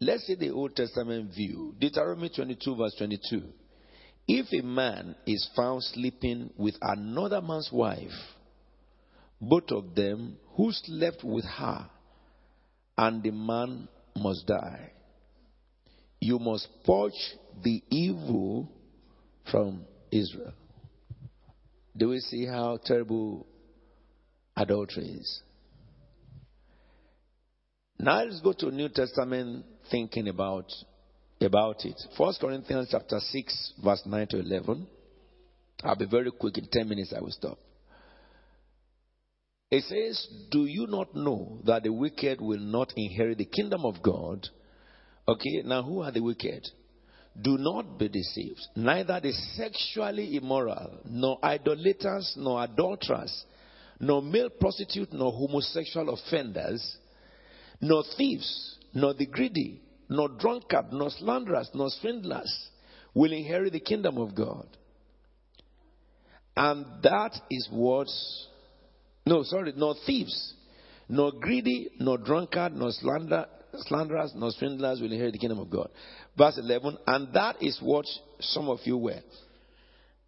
Let's see the Old Testament view. Deuteronomy 22, verse 22. If a man is found sleeping with another man's wife, both of them who slept with her, and the man must die. You must purge the evil from Israel. Do we see how terrible adultery is? Now let's go to New Testament thinking about about it. First Corinthians chapter 6, verse 9 to 11. I'll be very quick. In 10 minutes, I will stop. It says, Do you not know that the wicked will not inherit the kingdom of God? Okay, now who are the wicked? Do not be deceived. Neither the sexually immoral, nor idolaters, nor adulterers, nor male prostitute, nor homosexual offenders, nor thieves, nor the greedy, nor drunkard, nor slanderers, nor swindlers will inherit the kingdom of God. And that is what no, sorry, nor thieves, nor greedy, nor drunkard, nor slander, slanderers, nor swindlers will inherit the kingdom of God. Verse 11, and that is what some of you were.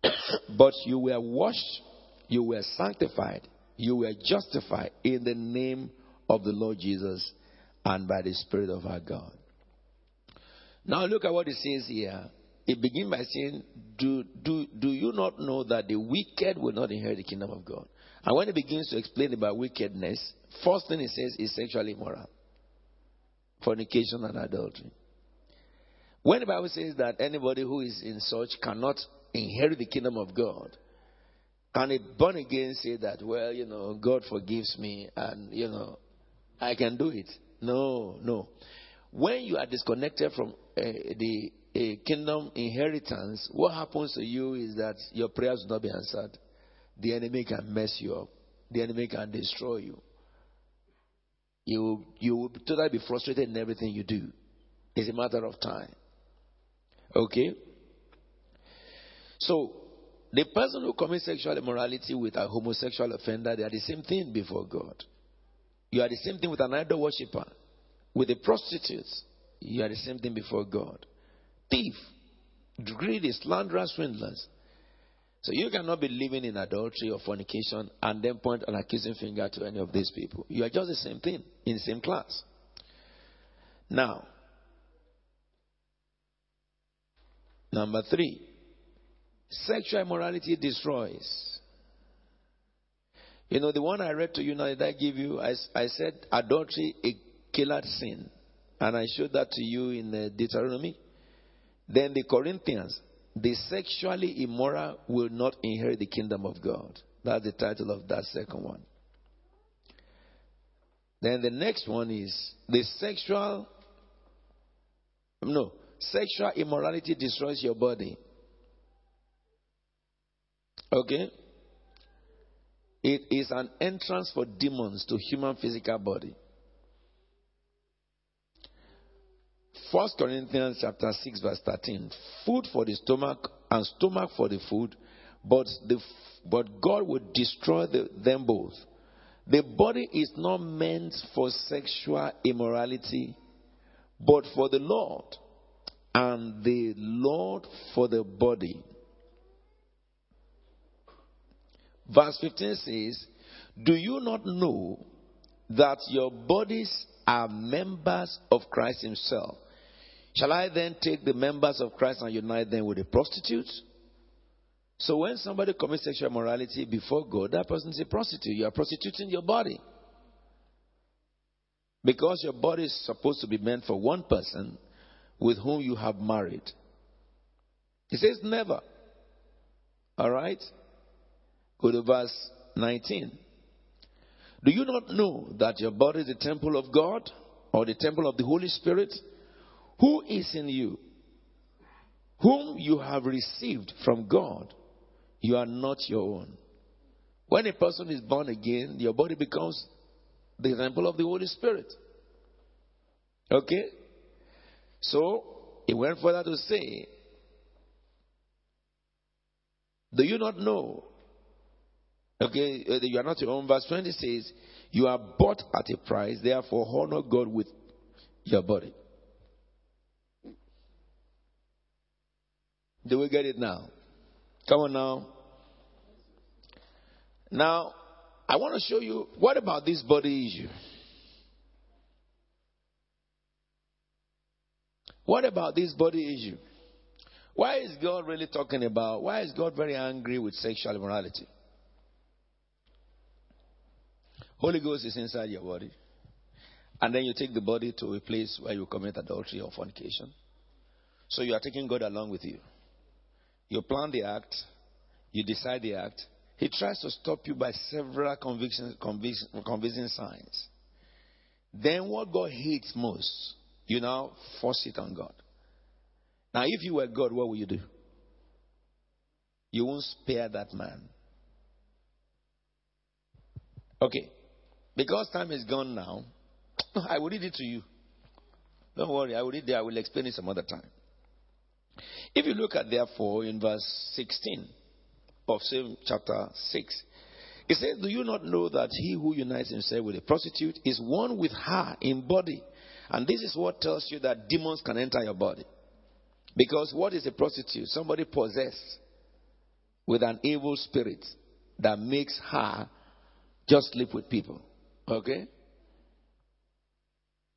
<coughs> but you were washed, you were sanctified, you were justified in the name of the Lord Jesus and by the Spirit of our God. Now look at what it says here. It begins by saying, do, do, do you not know that the wicked will not inherit the kingdom of God? And when it begins to explain about wickedness, first thing it says is sexually immoral, fornication and adultery. When the Bible says that anybody who is in such cannot inherit the kingdom of God, can a born again say that, well, you know, God forgives me and, you know, I can do it. No, no. When you are disconnected from uh, the kingdom inheritance, what happens to you is that your prayers will not be answered. The enemy can mess you up. The enemy can destroy you. You you will totally be frustrated in everything you do. It's a matter of time. Okay? So, the person who commits sexual immorality with a homosexual offender, they are the same thing before God. You are the same thing with an idol worshiper, with a prostitute. You are the same thing before God. Thief, greedy, slanderers, swindlers. So you cannot be living in adultery or fornication and then point an accusing finger to any of these people. You are just the same thing in the same class. Now, number three, sexual immorality destroys. You know, the one I read to you now, did I give you? I, I said adultery, a killer sin. And I showed that to you in uh, Deuteronomy. Then the Corinthians, the sexually immoral will not inherit the kingdom of God. That's the title of that second one. Then the next one is the sexual, no, sexual immorality destroys your body. Okay? It is an entrance for demons to human physical body. First Corinthians chapter 6 verse 13. Food for the stomach and stomach for the food, but the but God will destroy the, them both. The body is not meant for sexual immorality, but for the Lord, and the Lord for the body. Verse 15 says, Do you not know that your bodies are members of Christ Himself? Shall I then take the members of Christ and unite them with a prostitute? So when somebody commits sexual immorality before God, that person is a prostitute. You are prostituting your body. Because your body is supposed to be meant for one person with whom you have married. He says never. All right? Go to verse 19. Do you not know that your body is the temple of God or the temple of the Holy Spirit? Who is in you? Whom you have received from God. You are not your own. When a person is born again, your body becomes the temple of the Holy Spirit. Okay? So, he went further to say, Do you not know? Okay, uh, you are not your own. Verse 20 says, You are bought at a price, therefore honor God with your body. Do we get it now? Come on now. Now, I want to show you what about this body issue? What about this body issue? Why is God really talking about? Why is God very angry with sexual immorality? Holy Ghost is inside your body. And then you take the body to a place where you commit adultery or fornication. So you are taking God along with you. You plan the act, you decide the act. He tries to stop you by several conviction, conviction, convincing signs. Then, what God hates most, you now force it on God. Now, if you were God, what would you do? You won't spare that man. Okay. Because time is gone now, <tsk> I will read it to you. Don't worry, I will read it. I will explain it some other time. If you look at, therefore, in verse 16 of same chapter 6, it says, Do you not know that he who unites himself with a prostitute is one with her in body? And this is what tells you that demons can enter your body. Because what is a prostitute? Somebody possessed with an evil spirit that makes her just sleep with people. Okay?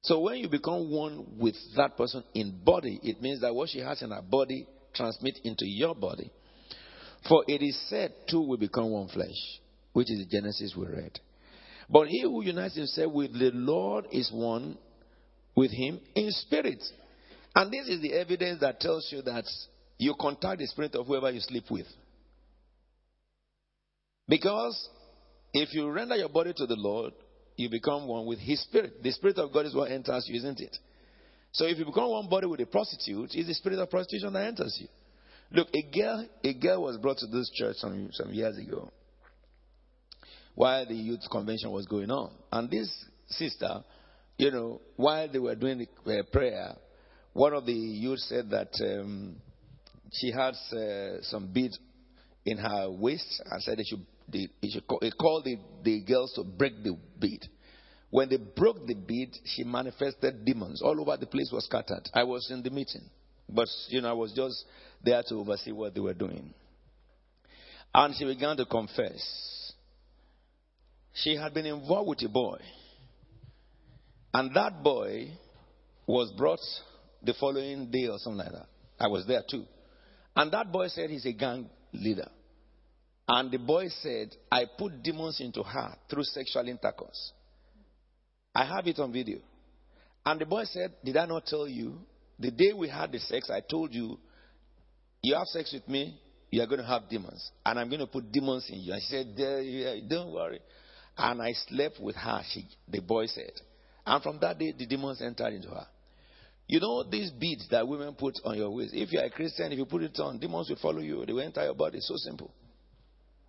So when you become one with that person in body, it means that what she has in her body transmits into your body. For it is said, two will become one flesh, which is Genesis we read. But he who unites himself with the Lord is one with him in spirit. And this is the evidence that tells you that you contact the spirit of whoever you sleep with. Because if you render your body to the Lord, you become one with His Spirit. The Spirit of God is what enters you, isn't it? So if you become one body with a prostitute, it's the spirit of prostitution that enters you. Look, a girl, a girl was brought to this church some, some years ago while the youth convention was going on. And this sister, you know, while they were doing the uh, prayer, one of the youth said that um, she had uh, some beads in her waist and said they should, call, they called the, the girls to break the bead. When they broke the bead, she manifested demons. All over the place was scattered. I was in the meeting. But, you know, I was just there to oversee what they were doing. And she began to confess. She had been involved with a boy. And that boy was brought the following day or something like that. I was there too. And that boy said he's a gang leader. And the boy said, I put demons into her through sexual intercourse. I have it on video. And the boy said, Did I not tell you? The day we had the sex, I told you, You have sex with me, you are going to have demons. And I'm going to put demons in you. And she said, Don't worry. And I slept with her, she, the boy said. And from that day, the demons entered into her. You know these beads that women put on your waist. If you are a Christian, if you put it on, demons will follow you. They will enter your body. So simple.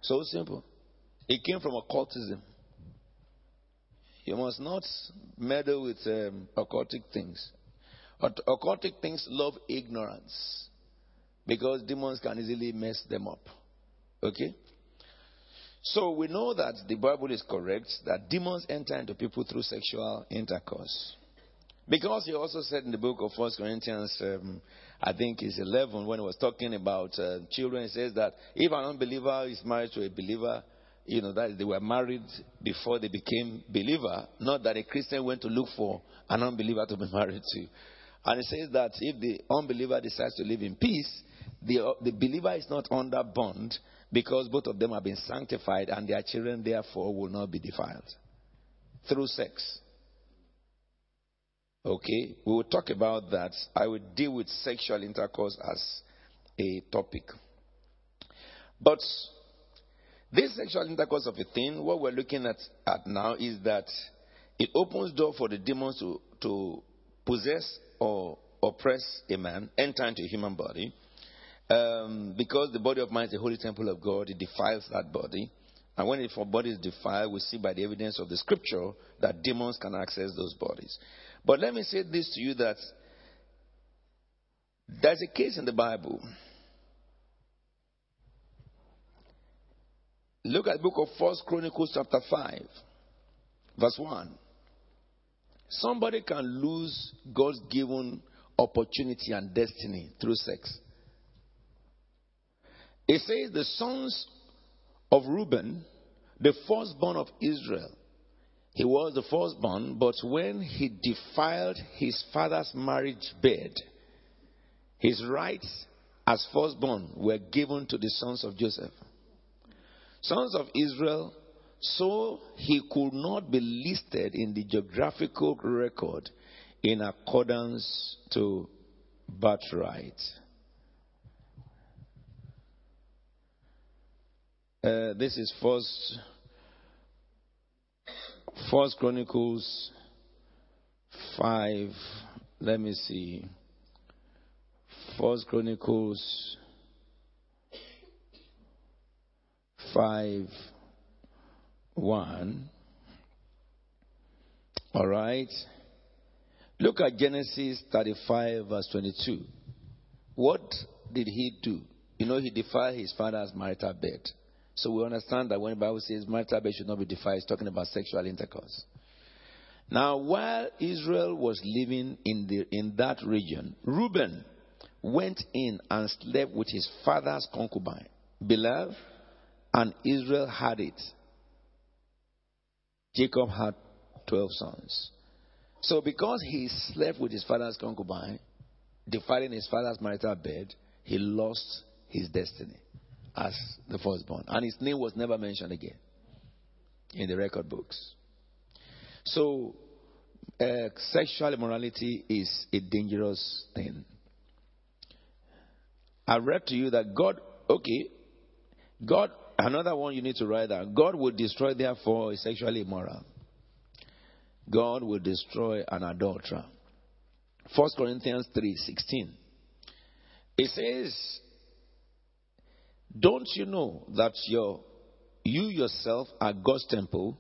So simple. It came from occultism. You must not meddle with um, occultic things. Occultic things love ignorance because demons can easily mess them up. Okay? So we know that the Bible is correct that demons enter into people through sexual intercourse. Because he also said in the book of First Corinthians, um, I think it's 11, when he was talking about uh, children, he says that if an unbeliever is married to a believer, you know, that they were married before they became believer, not that a Christian went to look for an unbeliever to be <laughs> married to. And it says that if the unbeliever decides to live in peace, the, uh, the believer is not under bond because both of them have been sanctified and their children therefore will not be defiled through sex. Okay, we will talk about that. I will deal with sexual intercourse as a topic. But this sexual intercourse of a thing, what we're looking at, at now is that it opens door for the demons to, to possess or oppress a man, enter into a human body. Um, because the body of man is the holy temple of God, it defiles that body. And when the body is defiled, we see by the evidence of the scripture that demons can access those bodies. But let me say this to you that there's a case in the Bible Look at the book of First Chronicles chapter 5, verse 1. Somebody can lose God's given opportunity and destiny through sex. It says the sons of Reuben, the firstborn of Israel. He was the firstborn, but when he defiled his father's marriage bed, his rights as firstborn were given to the sons of Joseph sons of Israel, so he could not be listed in the geographical record in accordance to birthright. Uh, this is first first chronicles 5 let me see first chronicles 5 1. All right. Look at Genesis 35, verse 22. What did he do? You know, he defiled his father's marital bed. So we understand that when the Bible says marital bed should not be defiled, it's talking about sexual intercourse. Now, while Israel was living in, the, in that region, Reuben went in and slept with his father's concubine. Beloved, and Israel had it. Jacob had 12 sons. So, because he slept with his father's concubine, defiling his father's marital bed, he lost his destiny as the firstborn. And his name was never mentioned again in the record books. So, uh, sexual immorality is a dangerous thing. I read to you that God, okay, God Another one you need to write down God will destroy, therefore, is sexually immoral. God will destroy an adulterer. 1 Corinthians 3:16. It says, "Don't you know that your you yourself are God's temple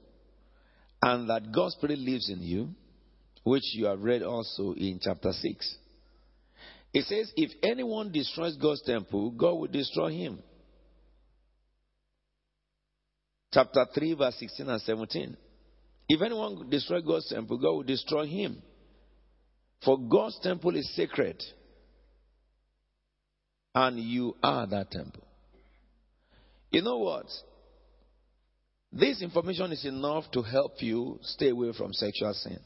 and that God's spirit lives in you?" Which you have read also in chapter 6. It says, "If anyone destroys God's temple, God will destroy him." Chapter 3 verse 16 and 17. If anyone destroys God's temple, God will destroy him. For God's temple is sacred. And you are that temple. You know what? This information is enough to help you stay away from sexual sin.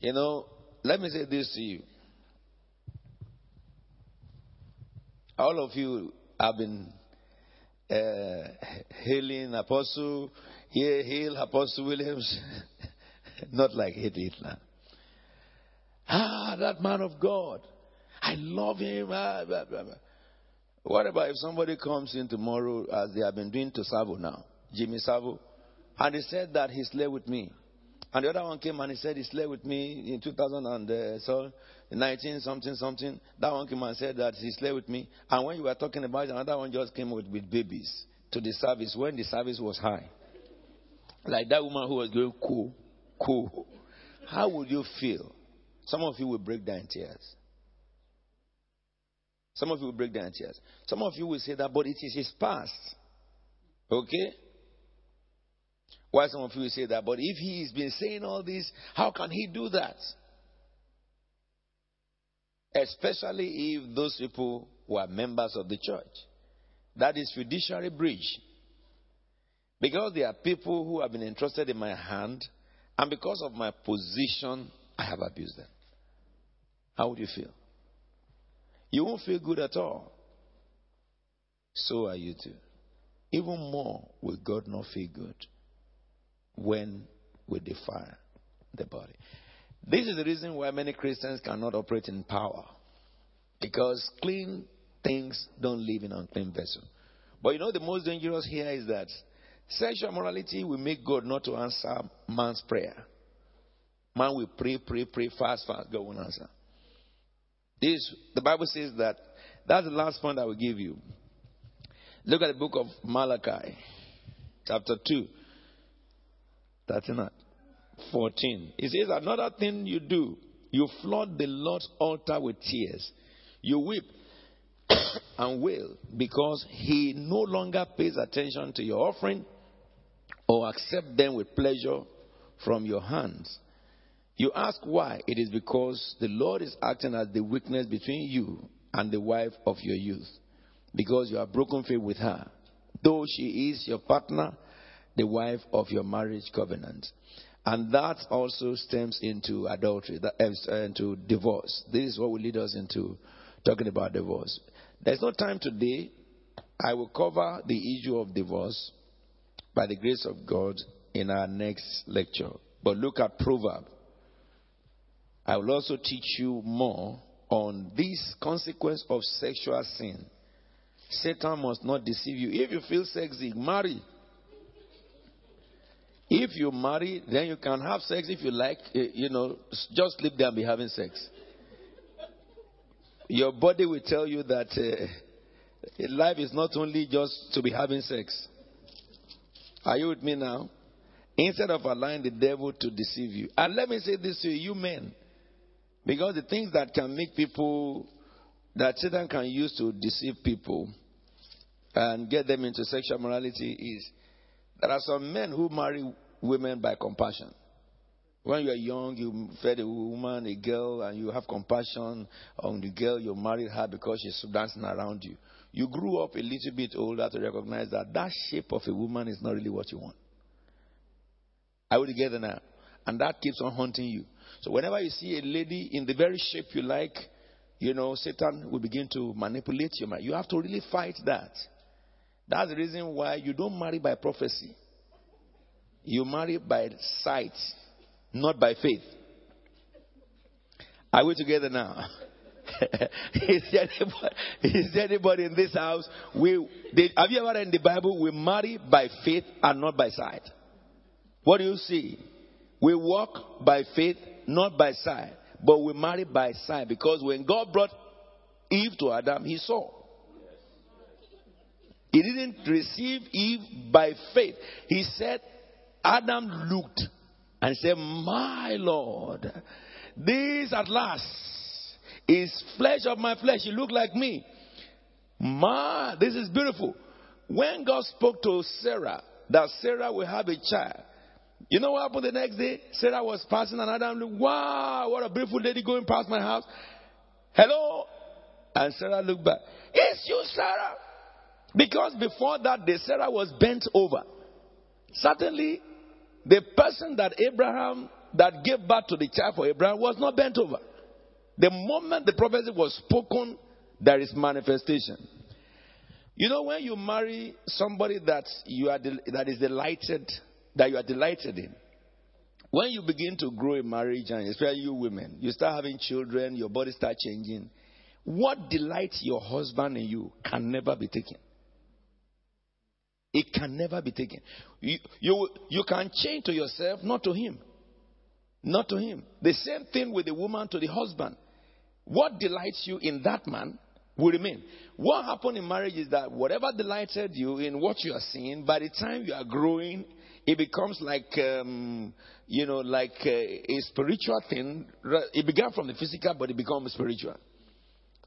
You know, let me say this to you. All of you have been uh, hailing Apostle, here, hail Apostle Williams. <laughs> Not like Hitler. Ah, that man of God. I love him. Ah, blah, blah, blah. What about if somebody comes in tomorrow, as they have been doing to Savile now, Jimmy Savile, and he said that he slept with me. And the other one came and he said he slept with me in 2000 and uh, so 19 something something. That one came and said that he slept with me. And when you were talking about it, another one just came with, with babies to the service when the service was high. Like that woman who was going cool, cool. How would you feel? Some of you will break down in tears. Some of you will break down in tears. Some of you will say that, but it is his past. Okay? Why some of you will say that, but if he's been saying all this, how can he do that? Especially if those people were members of the church. That is fiduciary breach. Because there are people who have been entrusted in my hand, and because of my position, I have abused them. How would you feel? You won't feel good at all. So are you too. Even more will God not feel good when we defile the body. This is the reason why many Christians cannot operate in power. Because clean things don't live in unclean vessel. But you know the most dangerous here is that sexual morality will make God not to answer man's prayer. Man will pray, pray, pray, fast, fast. God won't answer. This, the Bible says that. That's the last point I will give you. Look at the book of Malachi, chapter 2, 13, 14. It says, Another thing you do, you flood the Lord's altar with tears. You weep <coughs> and wail because he no longer pays attention to your offering or accept them with pleasure from your hands. You ask why? It is because the Lord is acting as the witness between you and the wife of your youth. Because you have broken faith with her. Though she is your partner, the wife of your marriage covenant. And that also stems into adultery, that, uh, into divorce. This is what will lead us into talking about divorce. There's no time today. I will cover the issue of divorce by the grace of God in our next lecture. But look at Proverb I will also teach you more on this consequence of sexual sin. Satan must not deceive you. If you feel sexy, marry. If you marry, then you can have sex if you like. Eh, you know, just sleep there and be having sex. Your body will tell you that uh, life is not only just to be having sex. Are you with me now? Instead of allowing the devil to deceive you. And let me say this to you, you men. Because the things that can make people, that Satan can use to deceive people and get them into sexual morality is there are some men who marry women by compassion. When you are young, you fed a woman, a girl, and you have compassion on the girl, you married her because she's dancing around you. You grew up a little bit older to recognize that that shape of a woman is not really what you want. Are we together now? And that keeps on haunting you. So whenever you see a lady in the very shape you like, you know, Satan will begin to manipulate your mind. You have to really fight that. That's the reason why you don't marry by prophecy. You marry by sight, not by faith. Are we together now? <laughs> is, there anybody, is, there anybody, in this house? We, have you ever read in the Bible? We marry by faith and not by sight. What do you see? We walk by faith, not by sight, but we marry by sight because when God brought Eve to Adam, he saw. He didn't receive Eve by faith. He said, Adam looked and said, My Lord, this at last is flesh of my flesh. He looked like me. Ma, this is beautiful. When God spoke to Sarah that Sarah will have a child, you know what happened the next day? Sarah was passing and Adam looked, wow, what a beautiful lady going past my house. Hello? And Sarah looked back. It's you, Sarah. Because before that day, Sarah was bent over. Certainly, the person that Abraham, that gave birth to the child for Abraham, was not bent over. The moment the prophecy was spoken, there is manifestation. You know, when you marry somebody that you are that is delighted, that you are delighted in, when you begin to grow in marriage, and especially you women, you start having children, your body starts changing. What delights your husband in you can never be taken. It can never be taken. You, you, you can change to yourself, not to him. Not to him. The same thing with the woman to the husband. What delights you in that man will remain. What happened in marriage is that whatever delighted you in what you are seeing, by the time you are growing, it becomes like, um, you know, like a, a spiritual thing. It began from the physical, but it becomes spiritual.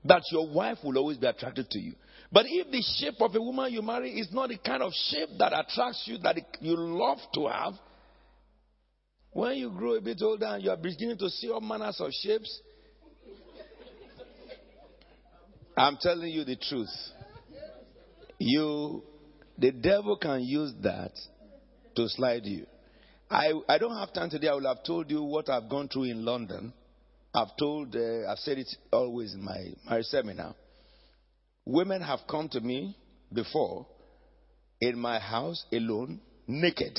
That your wife will always be attracted to you. But if the shape of a woman you marry is not the kind of shape that attracts you, that you love to have, when you grow a bit older and you are beginning to see all manners of shapes, I'm telling you the truth. You, the devil can use that to slide you. I, I don't have time today. I will have told you what I've gone through in London. I've told, uh, I've said it always in my, my seminar. Women have come to me before in my house alone, naked,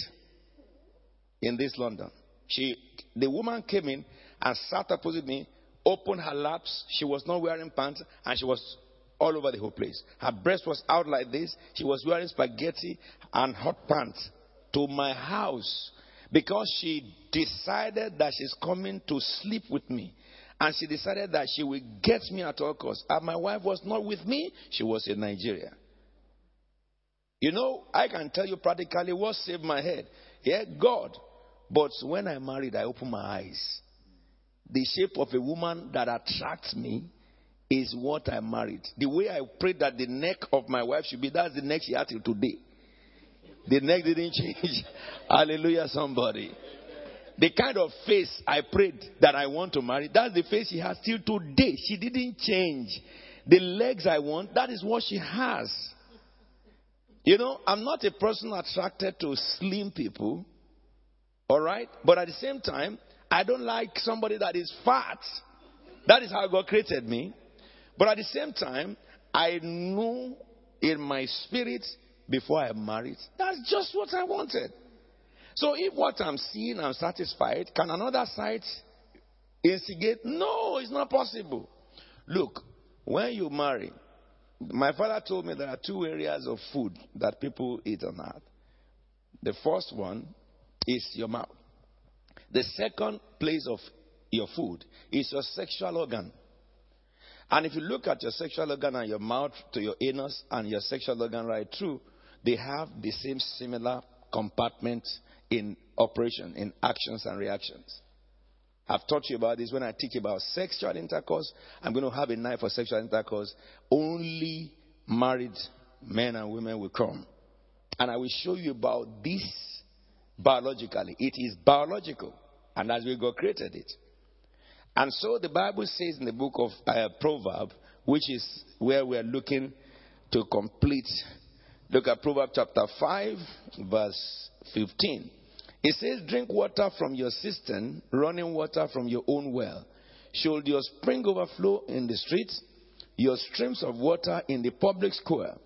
in this London. She, the woman came in and sat opposite me opened her laps. She was not wearing pants and she was all over the whole place. Her breast was out like this. She was wearing spaghetti and hot pants to my house because she decided that she's coming to sleep with me. And she decided that she will get me at all costs. And my wife was not with me, she was in Nigeria. You know, I can tell you practically what saved my head. Yeah, God. But when I married, I opened my eyes the shape of a woman that attracts me is what I married. The way I prayed that the neck of my wife should be, that's the neck she had till today. The neck didn't <laughs> change. Hallelujah, somebody. The kind of face I prayed that I want to marry, that's the face she has till today. She didn't change. The legs I want, that is what she has. You know, I'm not a person attracted to slim people. All right? But at the same time, I don't like somebody that is fat. That is how God created me. But at the same time, I know in my spirit before I married, that's just what I wanted. So if what I'm seeing I'm satisfied, can another side instigate? No, it's not possible. Look, when you marry, my father told me there are two areas of food that people eat on earth. The first one is your mouth. The second place of your food is your sexual organ. And if you look at your sexual organ and your mouth to your anus and your sexual organ right through, they have the same similar compartment in operation, in actions and reactions. I've taught you about this when I teach about sexual intercourse. I'm going to have a night for sexual intercourse. Only married men and women will come. And I will show you about this biologically. It is biological. And as we God created it. And so the Bible says in the book of uh, Proverbs, which is where we are looking to complete. Look at Proverbs chapter 5, verse 15. It says, Drink water from your cistern, running water from your own well. Should your spring overflow in the streets, your streams of water in the public square?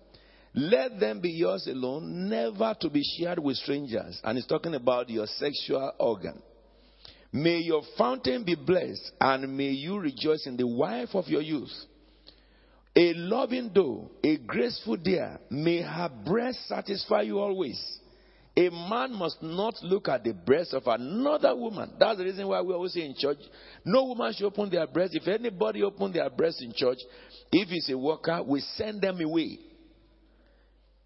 Let them be yours alone, never to be shared with strangers. And he's talking about your sexual organ. May your fountain be blessed, and may you rejoice in the wife of your youth. A loving doe, a graceful deer, may her breast satisfy you always. A man must not look at the breast of another woman. That's the reason why we always say in church, no woman should open their breast. If anybody open their breast in church, if it's a worker, we send them away.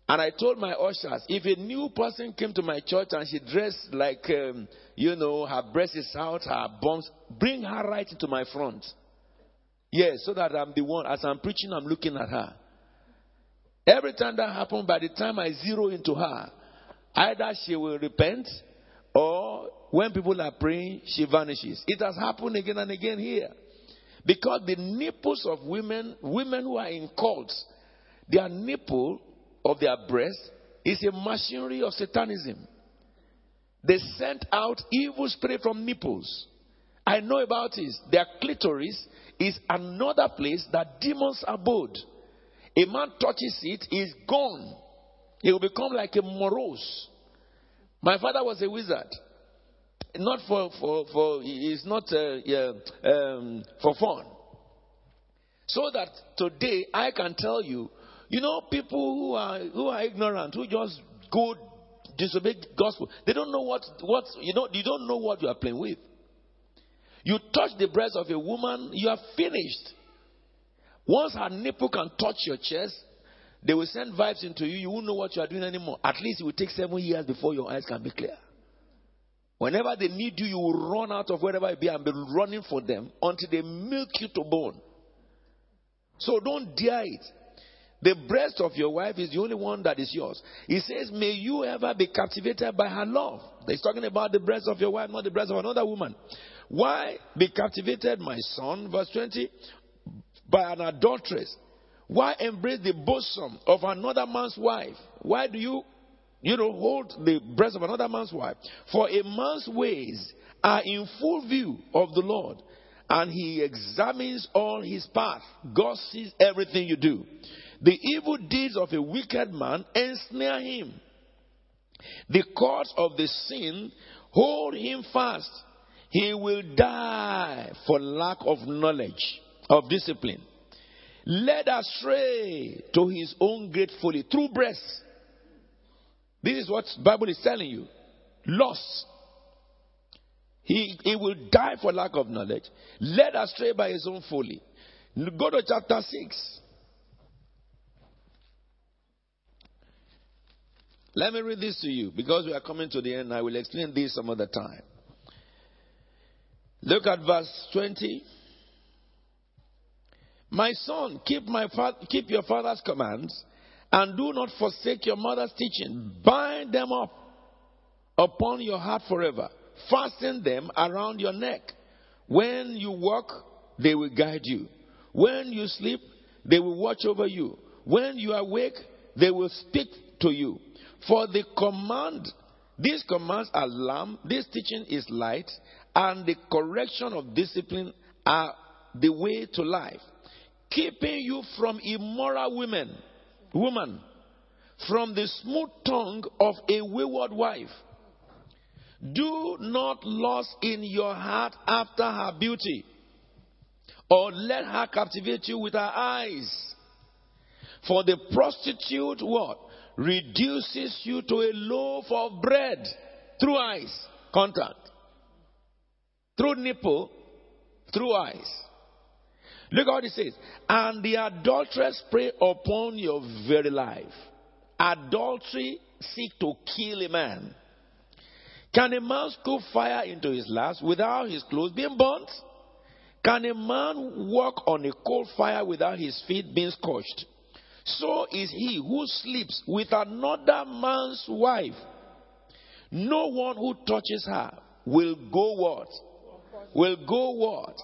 And I told my ushers, if a new person came to my church and she dressed like, um, you know, her breast is out, her bumps, bring her right into my front. Yes, so that I'm the one, as I'm preaching, I'm looking at her. Every time that happens, by the time I zero into her, either she will repent or when people are praying, she vanishes. It has happened again and again here. Because the nipples of women, women who are in cults, their nipple of their breast is a machinery of satanism. They sent out evil spirit from nipples. I know about this. Their clitoris is another place that demons abode. A man touches it, he's gone. He will become like a morose. My father was a wizard. Not for, for, for it's not uh, yeah, um, for fun. So that today I can tell you, you know, people who are, who are ignorant, who just go disobey gospel, they don't know what, what you, know, you don't know what you are playing with. You touch the breast of a woman, you are finished. Once her nipple can touch your chest, they will send vibes into you. You won't know what you are doing anymore. At least it will take seven years before your eyes can be clear. Whenever they need you, you will run out of wherever you be and be running for them until they milk you to bone. So don't dare it. The breast of your wife is the only one that is yours. He says, May you ever be captivated by her love. He's talking about the breast of your wife, not the breast of another woman. Why be captivated, my son? Verse 20 by an adulteress? Why embrace the bosom of another man's wife? Why do you, you know, hold the breast of another man's wife? For a man's ways are in full view of the Lord, and he examines all his path. God sees everything you do. The evil deeds of a wicked man ensnare him. The cords of the sin hold him fast. He will die for lack of knowledge of discipline, led astray to his own great folly through breasts. This is what Bible is telling you. Lost. He, he will die for lack of knowledge, led astray by his own folly. Go to chapter 6. Let me read this to you because we are coming to the end. I will explain this some other time. Look at verse 20. My son, keep, my fa- keep your father's commands and do not forsake your mother's teaching. Bind them up upon your heart forever. Fasten them around your neck. When you walk, they will guide you. When you sleep, they will watch over you. When you awake, they will speak to you. For the command, these commands are lamb, this teaching is light, and the correction of discipline are the way to life keeping you from immoral women, woman, from the smooth tongue of a wayward wife. Do not lust in your heart after her beauty, or let her captivate you with her eyes. For the prostitute, what? Reduces you to a loaf of bread through eyes, contact, through nipple, through eyes. Look at what it says. And the adulteress prey upon your very life. Adultery seek to kill a man. Can a man scoop fire into his laps without his clothes being burnt? Can a man walk on a coal fire without his feet being scorched? So is he who sleeps with another man's wife. No one who touches her will go what? Will go what?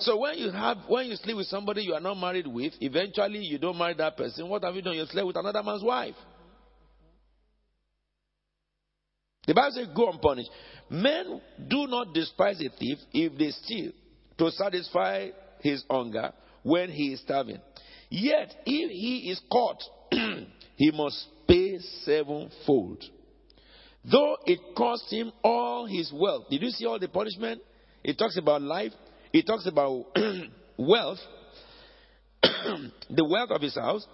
So when you have when you sleep with somebody you are not married with, eventually you don't marry that person. What have you done? You slept with another man's wife. The Bible says, "Go unpunished." Men do not despise a thief if they steal to satisfy his hunger when he is starving. Yet, if he is caught, <clears throat> he must pay sevenfold. Though it cost him all his wealth. Did you see all the punishment? It talks about life, he talks about <clears throat> wealth, <clears throat> the wealth of his house.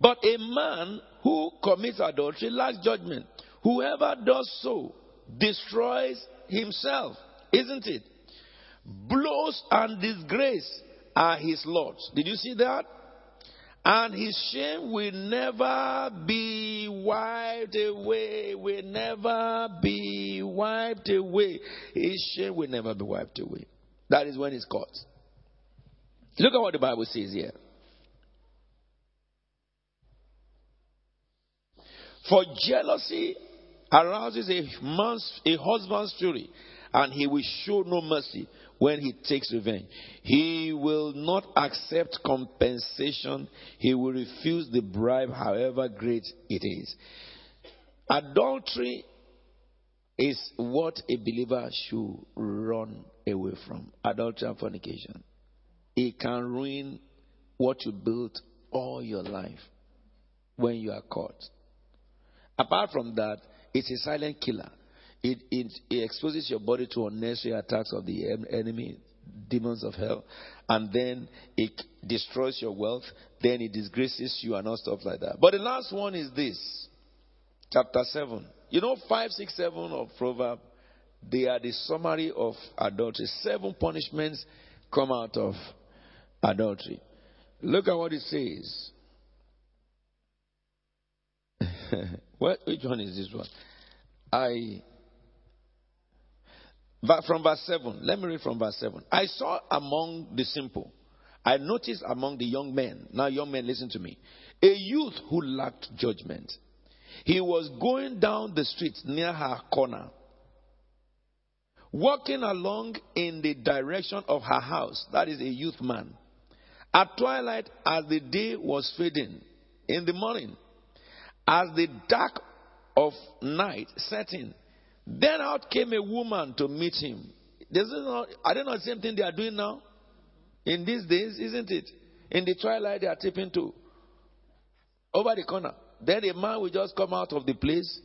But a man who commits adultery lacks judgment. Whoever does so destroys himself, isn't it? Blows and disgrace are his lords. Did you see that? And his shame will never be wiped away, will never be wiped away. His shame will never be wiped away. That is when he's caught. Look at what the Bible says here. For jealousy arouses a man's, a husband's fury, and he will show no mercy when he takes revenge. He will not accept compensation. He will refuse the bribe, however great it is. Adultery is what a believer should run away from. Adultery and fornication. It can ruin what you built all your life when you are caught. Apart from that, it's a silent killer. It, it, it, exposes your body to unnecessary attacks of the enemy, demons of hell, and then it destroys your wealth, then it disgraces you and all stuff like that. But the last one is this chapter 7. You know, 5, 6, 7 of Proverbs, they are the summary of adultery. Seven punishments come out of adultery. Look at what it says. <laughs> what, which one is this one? I from verse 7, let me read from verse 7. I saw among the simple, I noticed among the young men, now young men, listen to me, a youth who lacked judgment. He was going down the street near her corner, walking along in the direction of her house. That is a youth man. At twilight, as the day was fading, in the morning, as the dark of night set in, then out came a woman to meet him. Does it not, I don't know the same thing they are doing now? In these days, isn't it? In the twilight, they are tipping to over the corner. Then a man will just come out of the place,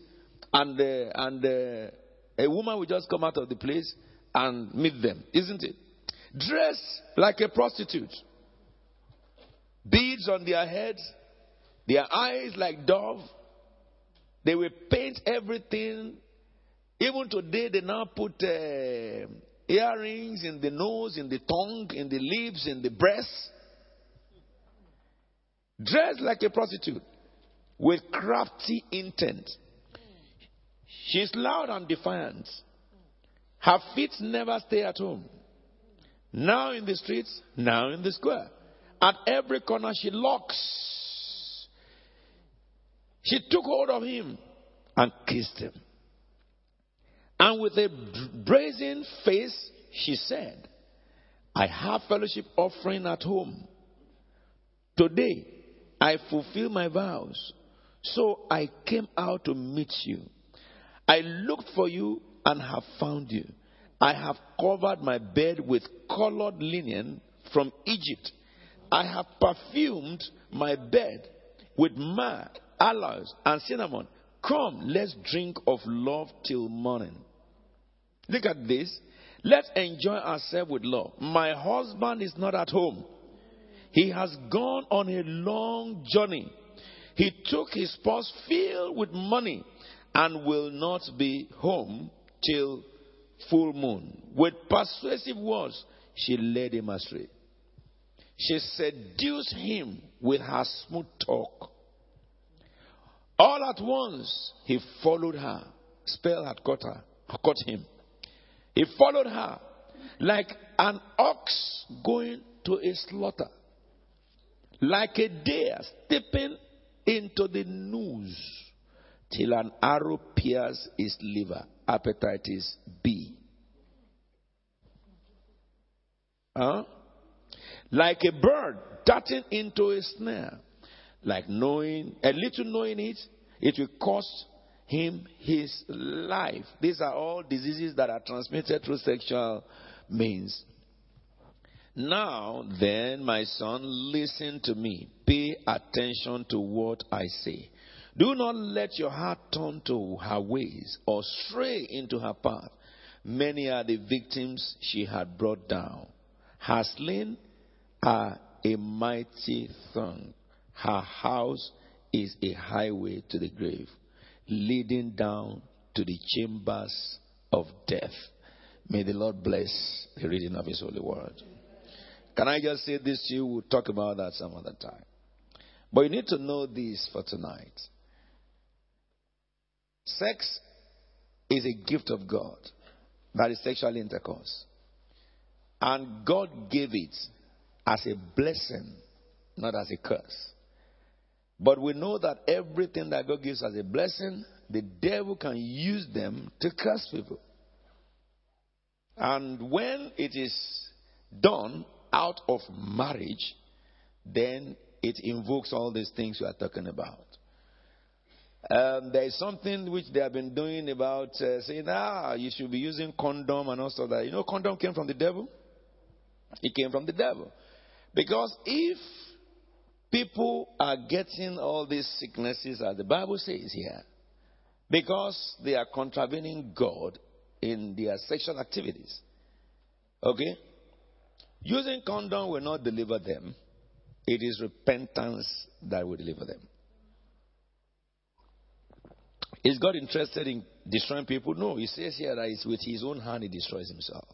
and uh, and uh, a woman will just come out of the place and meet them, isn't it? Dressed like a prostitute, beads on their heads, their eyes like dove. They will paint everything even today, they now put uh, earrings in the nose, in the tongue, in the lips, in the breast. Dressed like a prostitute with crafty intent. She's loud and defiant. Her feet never stay at home. Now in the streets, now in the square. At every corner, she locks. She took hold of him and kissed him. And with a brazen face, she said, I have fellowship offering at home. Today, I fulfill my vows. So I came out to meet you. I looked for you and have found you. I have covered my bed with colored linen from Egypt. I have perfumed my bed with myrrh, aloes, and cinnamon. Come, let's drink of love till morning. Look at this. Let's enjoy ourselves with love. My husband is not at home. He has gone on a long journey. He took his purse filled with money and will not be home till full moon. With persuasive words, she led him astray. She seduced him with her smooth talk. All at once, he followed her. Spell had caught her, caught him. He followed her like an ox going to a slaughter, like a deer stepping into the noose till an arrow pierces his liver. Hepatitis B. Huh? Like a bird darting into a snare, like knowing a little knowing it, it will cost him his life. These are all diseases that are transmitted through sexual means. Now, then, my son, listen to me. Pay attention to what I say. Do not let your heart turn to her ways or stray into her path. Many are the victims she had brought down. Her slain are a mighty throng. Her house is a highway to the grave. Leading down to the chambers of death. May the Lord bless the reading of His holy word. Can I just say this to you? We'll talk about that some other time. But you need to know this for tonight. Sex is a gift of God. That is sexual intercourse. And God gave it as a blessing, not as a curse. But we know that everything that God gives as a blessing, the devil can use them to curse people. And when it is done out of marriage, then it invokes all these things we are talking about. Um, there is something which they have been doing about uh, saying, ah, you should be using condom and all of that. You know, condom came from the devil. It came from the devil. Because if people are getting all these sicknesses, as the Bible says here, because they are contravening God in their sexual activities. Okay? Using condom will not deliver them. It is repentance that will deliver them. Is God interested in destroying people? No. He says here that it's with his own hand he destroys himself.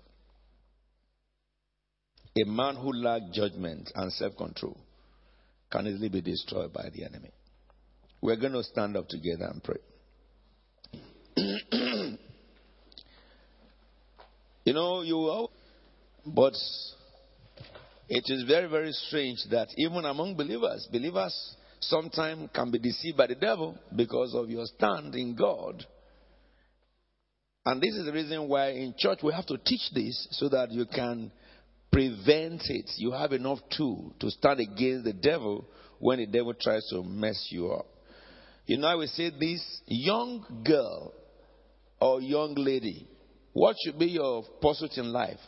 A man who lacks judgment and self control can easily be destroyed by the enemy. We're going to stand up together and pray. <clears throat> you know, you but it is very, very strange that even among believers, believers sometimes can be deceived by the devil because of your stand in God. And this is the reason why in church we have to teach this so that you can prevent it. You have enough tool to stand against the devil when the devil tries to mess you up. You know, I will say this young girl or young lady, what should be your pursuit in life?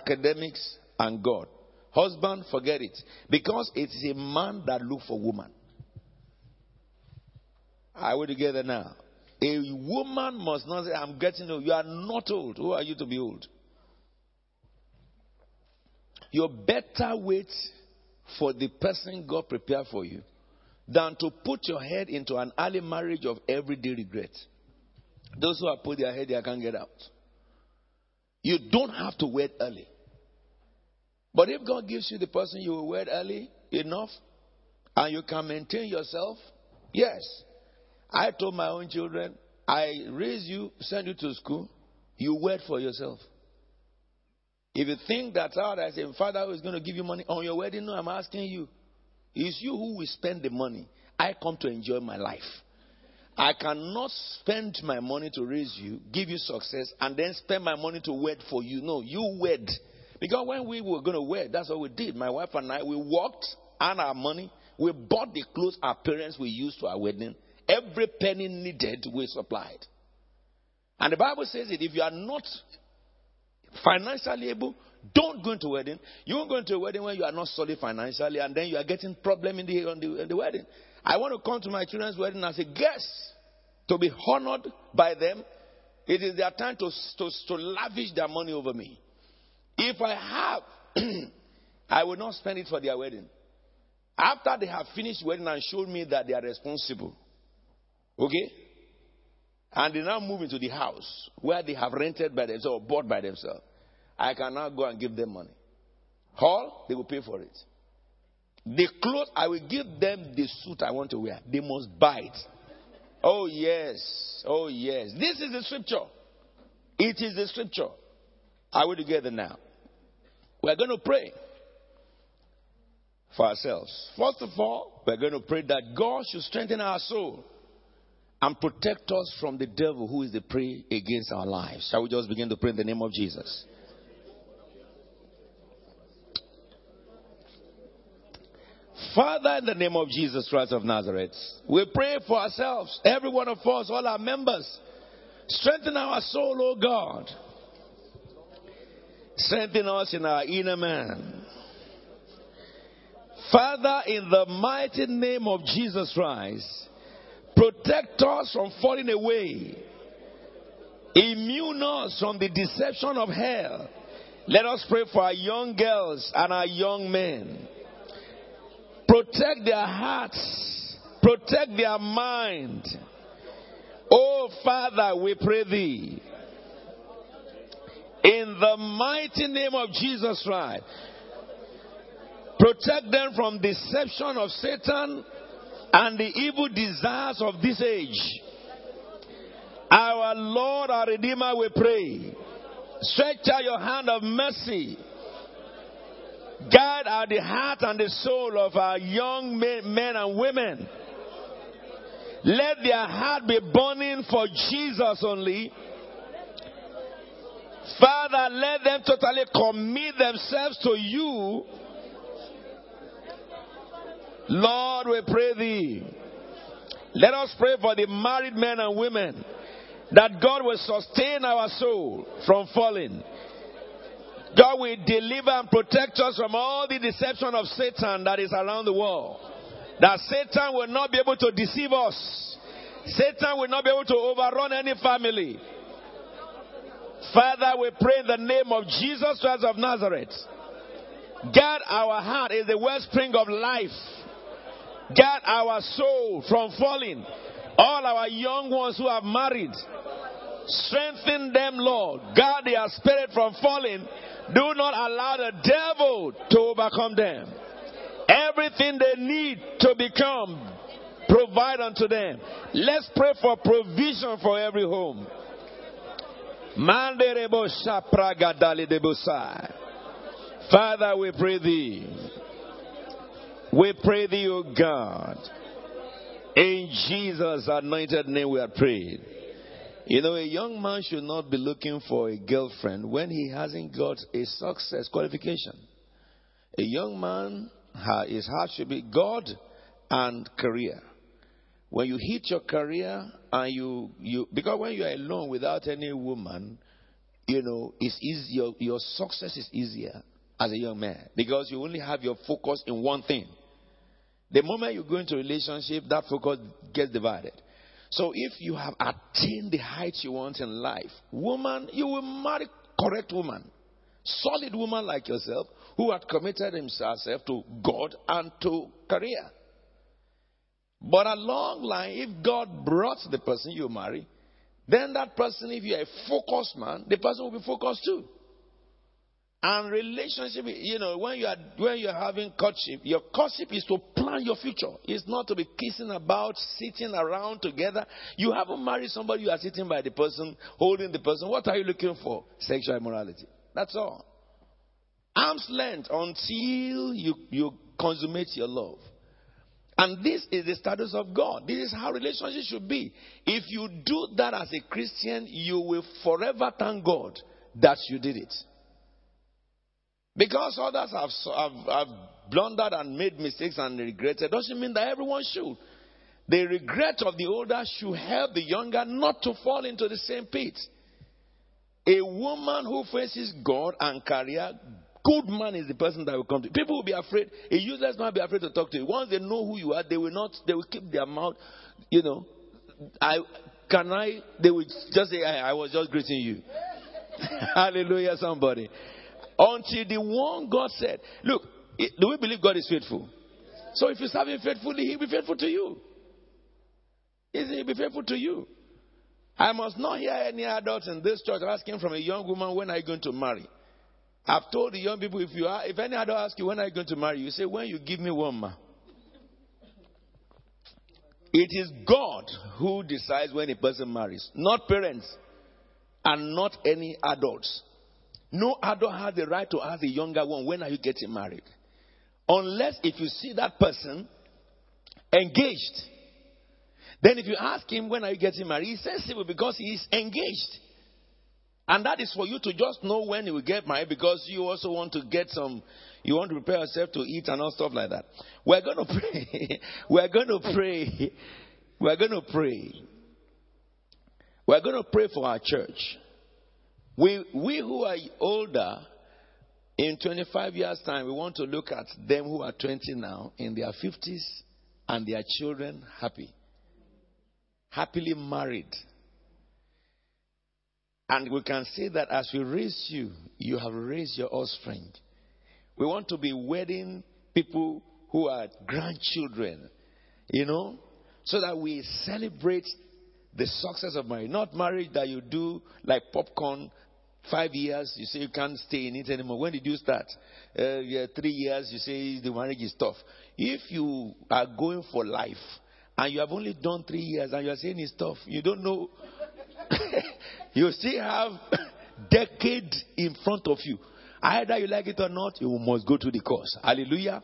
Academics and God. Husband, forget it. Because it is a man that look for woman. Are we together now? A woman must not say, I'm getting old. You are not old. Who are you to be old? You better wait for the person God prepared for you than to put your head into an early marriage of everyday regret. Those who have put their head there can't get out. You don't have to wait early. But if God gives you the person you will wed early enough and you can maintain yourself, yes. I told my own children, I raise you, send you to school, you wed for yourself. If you think that ah, out as a father is going to give you money on your wedding, no, I'm asking you. It's you who will spend the money. I come to enjoy my life. I cannot spend my money to raise you, give you success, and then spend my money to wed for you. No, you wed. Because when we were going to wed, that's what we did. My wife and I, we worked, earned our money, we bought the clothes our parents we used to our wedding. Every penny needed, we supplied. And the Bible says that if you are not financially able, don't go into wedding. You won't go into a wedding when you are not solid financially, and then you are getting problem in the, the, in the wedding. I want to come to my children's wedding as a guest to be honored by them. It is their time to, to, to lavish their money over me. If I have, <clears throat> I will not spend it for their wedding. After they have finished wedding and showed me that they are responsible, okay, and they now move into the house where they have rented by themselves or bought by themselves, I can now go and give them money. Hall, they will pay for it. The clothes, I will give them the suit I want to wear. They must buy it. Oh, yes. Oh, yes. This is the scripture. It is the scripture. Are we together now? We're going to pray for ourselves. First of all, we're going to pray that God should strengthen our soul and protect us from the devil who is the prey against our lives. Shall we just begin to pray in the name of Jesus? Father, in the name of Jesus Christ of Nazareth, we pray for ourselves, every one of us, all our members. Strengthen our soul, O God. Strengthen us in our inner man. Father, in the mighty name of Jesus Christ, protect us from falling away. Immune us from the deception of hell. Let us pray for our young girls and our young men. Protect their hearts. Protect their mind. Oh, Father, we pray thee. In the mighty name of Jesus Christ. Protect them from deception of Satan and the evil desires of this age. Our Lord, our Redeemer, we pray. Stretch out your hand of mercy. Guide our the heart and the soul of our young men and women. Let their heart be burning for Jesus only. Father, let them totally commit themselves to you. Lord, we pray thee. Let us pray for the married men and women that God will sustain our soul from falling. God will deliver and protect us from all the deception of Satan that is around the world. That Satan will not be able to deceive us. Satan will not be able to overrun any family. Father, we pray in the name of Jesus Christ of Nazareth. God, our heart is the wellspring of life. Guard our soul from falling. All our young ones who have married, strengthen them, Lord. Guard their spirit from falling. Do not allow the devil to overcome them. Everything they need to become, provide unto them. Let's pray for provision for every home. Father, we pray thee. We pray thee, O God. In Jesus' anointed name we are prayed. You know, a young man should not be looking for a girlfriend when he hasn't got a success qualification. A young man, his heart should be God and career. When you hit your career and you, you because when you are alone without any woman, you know, it's easy, your, your success is easier as a young man because you only have your focus in one thing. The moment you go into a relationship, that focus gets divided. So if you have attained the heights you want in life, woman, you will marry correct woman. Solid woman like yourself who had committed himself to God and to career. But along line, if God brought the person you marry, then that person, if you're a focused man, the person will be focused too. And relationship, you know, when you are when you are having courtship, your courtship is to plan your future. It's not to be kissing about, sitting around together. You haven't married somebody, you are sitting by the person, holding the person. What are you looking for? Sexual immorality. That's all. Arm's length until you, you consummate your love. And this is the status of God. This is how relationships should be. If you do that as a Christian, you will forever thank God that you did it. Because others have, have, have blundered and made mistakes and regretted doesn't mean that everyone should. The regret of the older should help the younger not to fall into the same pit. A woman who faces God and career, good man is the person that will come to. People will be afraid. A useless man will be afraid to talk to you. Once they know who you are, they will not. They will keep their mouth. You know, I can I. They will just say, I, I was just greeting you. <laughs> Hallelujah, somebody. Until the one God said, Look, do we believe God is faithful? So if you serve Him faithfully, He'll be faithful to you. Isn't He be faithful to you? I must not hear any adults in this church asking from a young woman, When are you going to marry? I've told the young people, if you are, if any adult asks you, When are you going to marry? You say, When you give me one, ma. It is God who decides when a person marries, not parents, and not any adults. No adult has the right to ask the younger one, when are you getting married? Unless if you see that person engaged. Then if you ask him, when are you getting married? He's sensible because he is engaged. And that is for you to just know when you will get married because you also want to get some, you want to prepare yourself to eat and all stuff like that. We're going <laughs> to pray. We're going to pray. We're going to pray. We're going to pray for our church. We, we who are older, in 25 years' time, we want to look at them who are 20 now, in their 50s, and their children happy. Happily married. And we can say that as we raise you, you have raised your offspring. We want to be wedding people who are grandchildren, you know, so that we celebrate the success of marriage. Not marriage that you do like popcorn, five years, you say you can't stay in it anymore. When did you start? Uh, yeah, three years, you say the marriage is tough. If you are going for life and you have only done three years and you are saying it's tough, you don't know. <laughs> you still have <coughs> decade in front of you. Either you like it or not, you must go to the course. Hallelujah.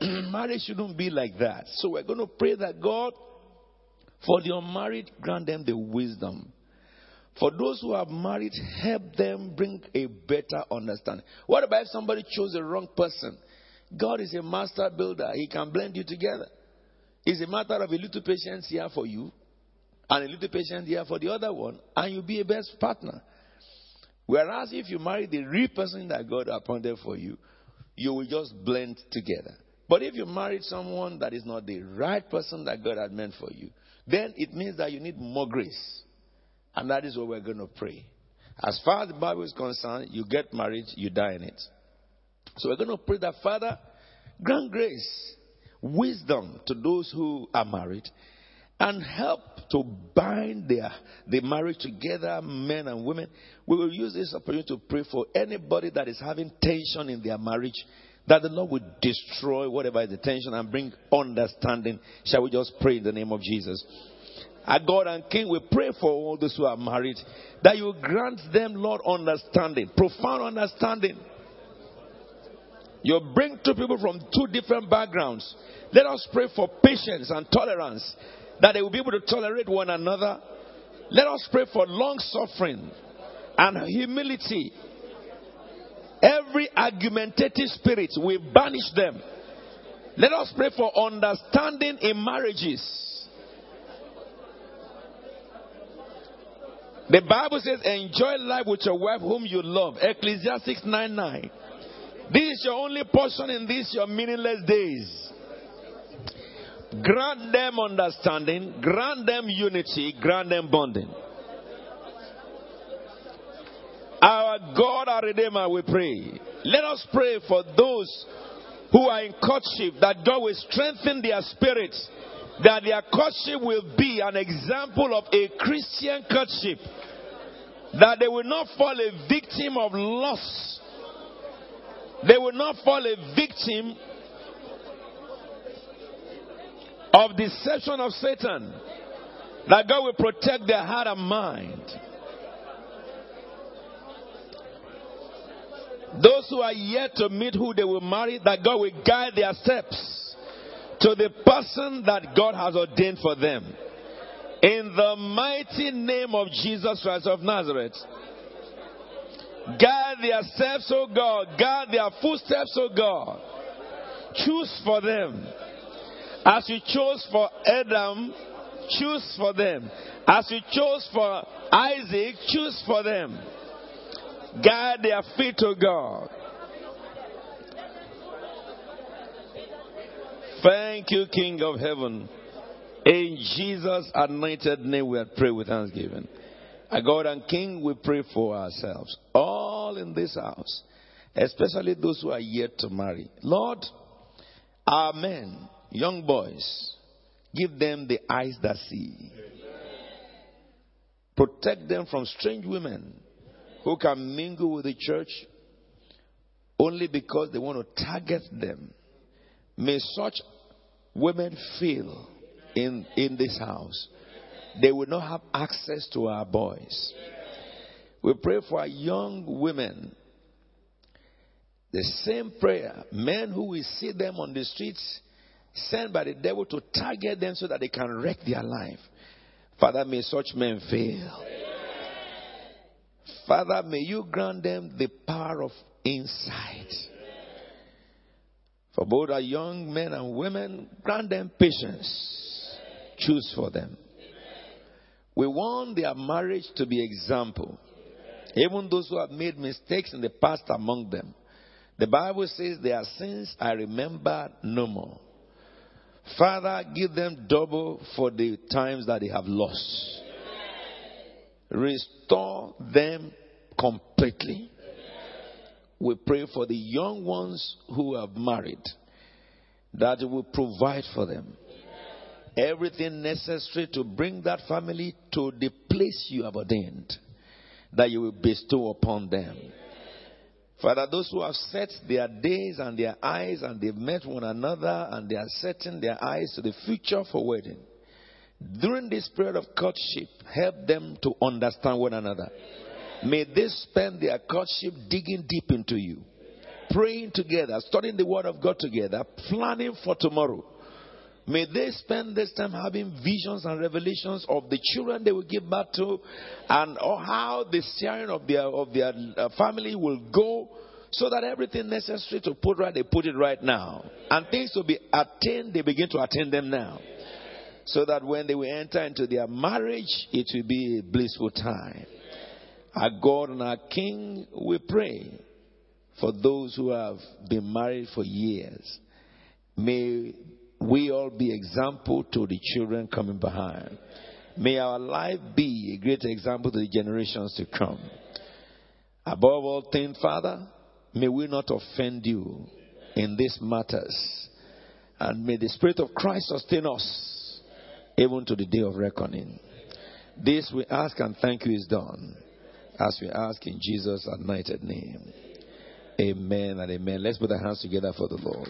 <clears throat> Marriage shouldn't be like that. So we're going to pray that God, for the unmarried, grant them the wisdom. For those who have married, help them bring a better understanding. What about if somebody chose the wrong person? God is a master builder. He can blend you together. It's a matter of a little patience here for you and a little patience here for the other one, and you'll be a best partner. Whereas if you marry the real person that God appointed for you, you will just blend together. But if you married someone that is not the right person that God had meant for you, then it means that you need more grace. And that is what we're going to pray. As far as the Bible is concerned, you get married, you die in it. So we're going to pray that, Father, grant grace, wisdom to those who are married, and help to bind their the marriage together, men and women. We will use this opportunity to pray for anybody that is having tension in their marriage, that the Lord will destroy whatever is the tension and bring understanding. Shall we just pray in the name of Jesus? Our God and King, we pray for all those who are married that you grant them, Lord, understanding, profound understanding. You bring two people from two different backgrounds. Let us pray for patience and tolerance that they will be able to tolerate one another. Let us pray for long suffering and humility. Every argumentative spirit, we banish them. Let us pray for understanding in marriages. The Bible says, enjoy life with your wife whom you love. Ecclesiastes 9 9. This is your only portion in these your meaningless days. Grant them understanding, grant them unity, grant them bonding. Our God, our Redeemer, we pray. Let us pray for those who are in courtship that God will strengthen their spirits, that their courtship will be an example of a Christian courtship, that they will not fall a victim of loss, they will not fall a victim of deception of Satan. That God will protect their heart and mind. Those who are yet to meet who they will marry, that God will guide their steps to the person that God has ordained for them. In the mighty name of Jesus Christ of Nazareth. Guide their steps, O God. Guide their footsteps, O God. Choose for them as you chose for Adam, choose for them. As you chose for Isaac, choose for them. Guide their feet to God. Thank you, King of Heaven. In Jesus' anointed name, we pray with thanksgiving. Our God and King, we pray for ourselves. All in this house, especially those who are yet to marry. Lord, Amen young boys, give them the eyes that see. Protect them from strange women who can mingle with the church only because they want to target them. May such women feel in, in this house. They will not have access to our boys. We pray for our young women. The same prayer. Men who will see them on the streets sent by the devil to target them so that they can wreck their life. Father, may such men fail. Father, may you grant them the power of insight. For both our young men and women, grant them patience. Choose for them. We want their marriage to be example. Even those who have made mistakes in the past among them. The Bible says their sins I remember no more. Father, give them double for the times that they have lost. Restore them completely. We pray for the young ones who have married that you will provide for them. everything necessary to bring that family to the place you have ordained, that you will bestow upon them. Father, those who have set their days and their eyes and they've met one another and they are setting their eyes to the future for wedding, during this period of courtship, help them to understand one another. May they spend their courtship digging deep into you, praying together, studying the Word of God together, planning for tomorrow. May they spend this time having visions and revelations of the children they will give birth to and how the sharing of their, of their uh, family will go so that everything necessary to put right, they put it right now. And things to be attained, they begin to attain them now. So that when they will enter into their marriage, it will be a blissful time. Our God and our King, we pray for those who have been married for years. May we all be example to the children coming behind. May our life be a great example to the generations to come. Above all things, Father, may we not offend you in these matters. And may the Spirit of Christ sustain us even to the day of reckoning. This we ask and thank you is done as we ask in Jesus' anointed name. Amen and amen. Let's put our hands together for the Lord.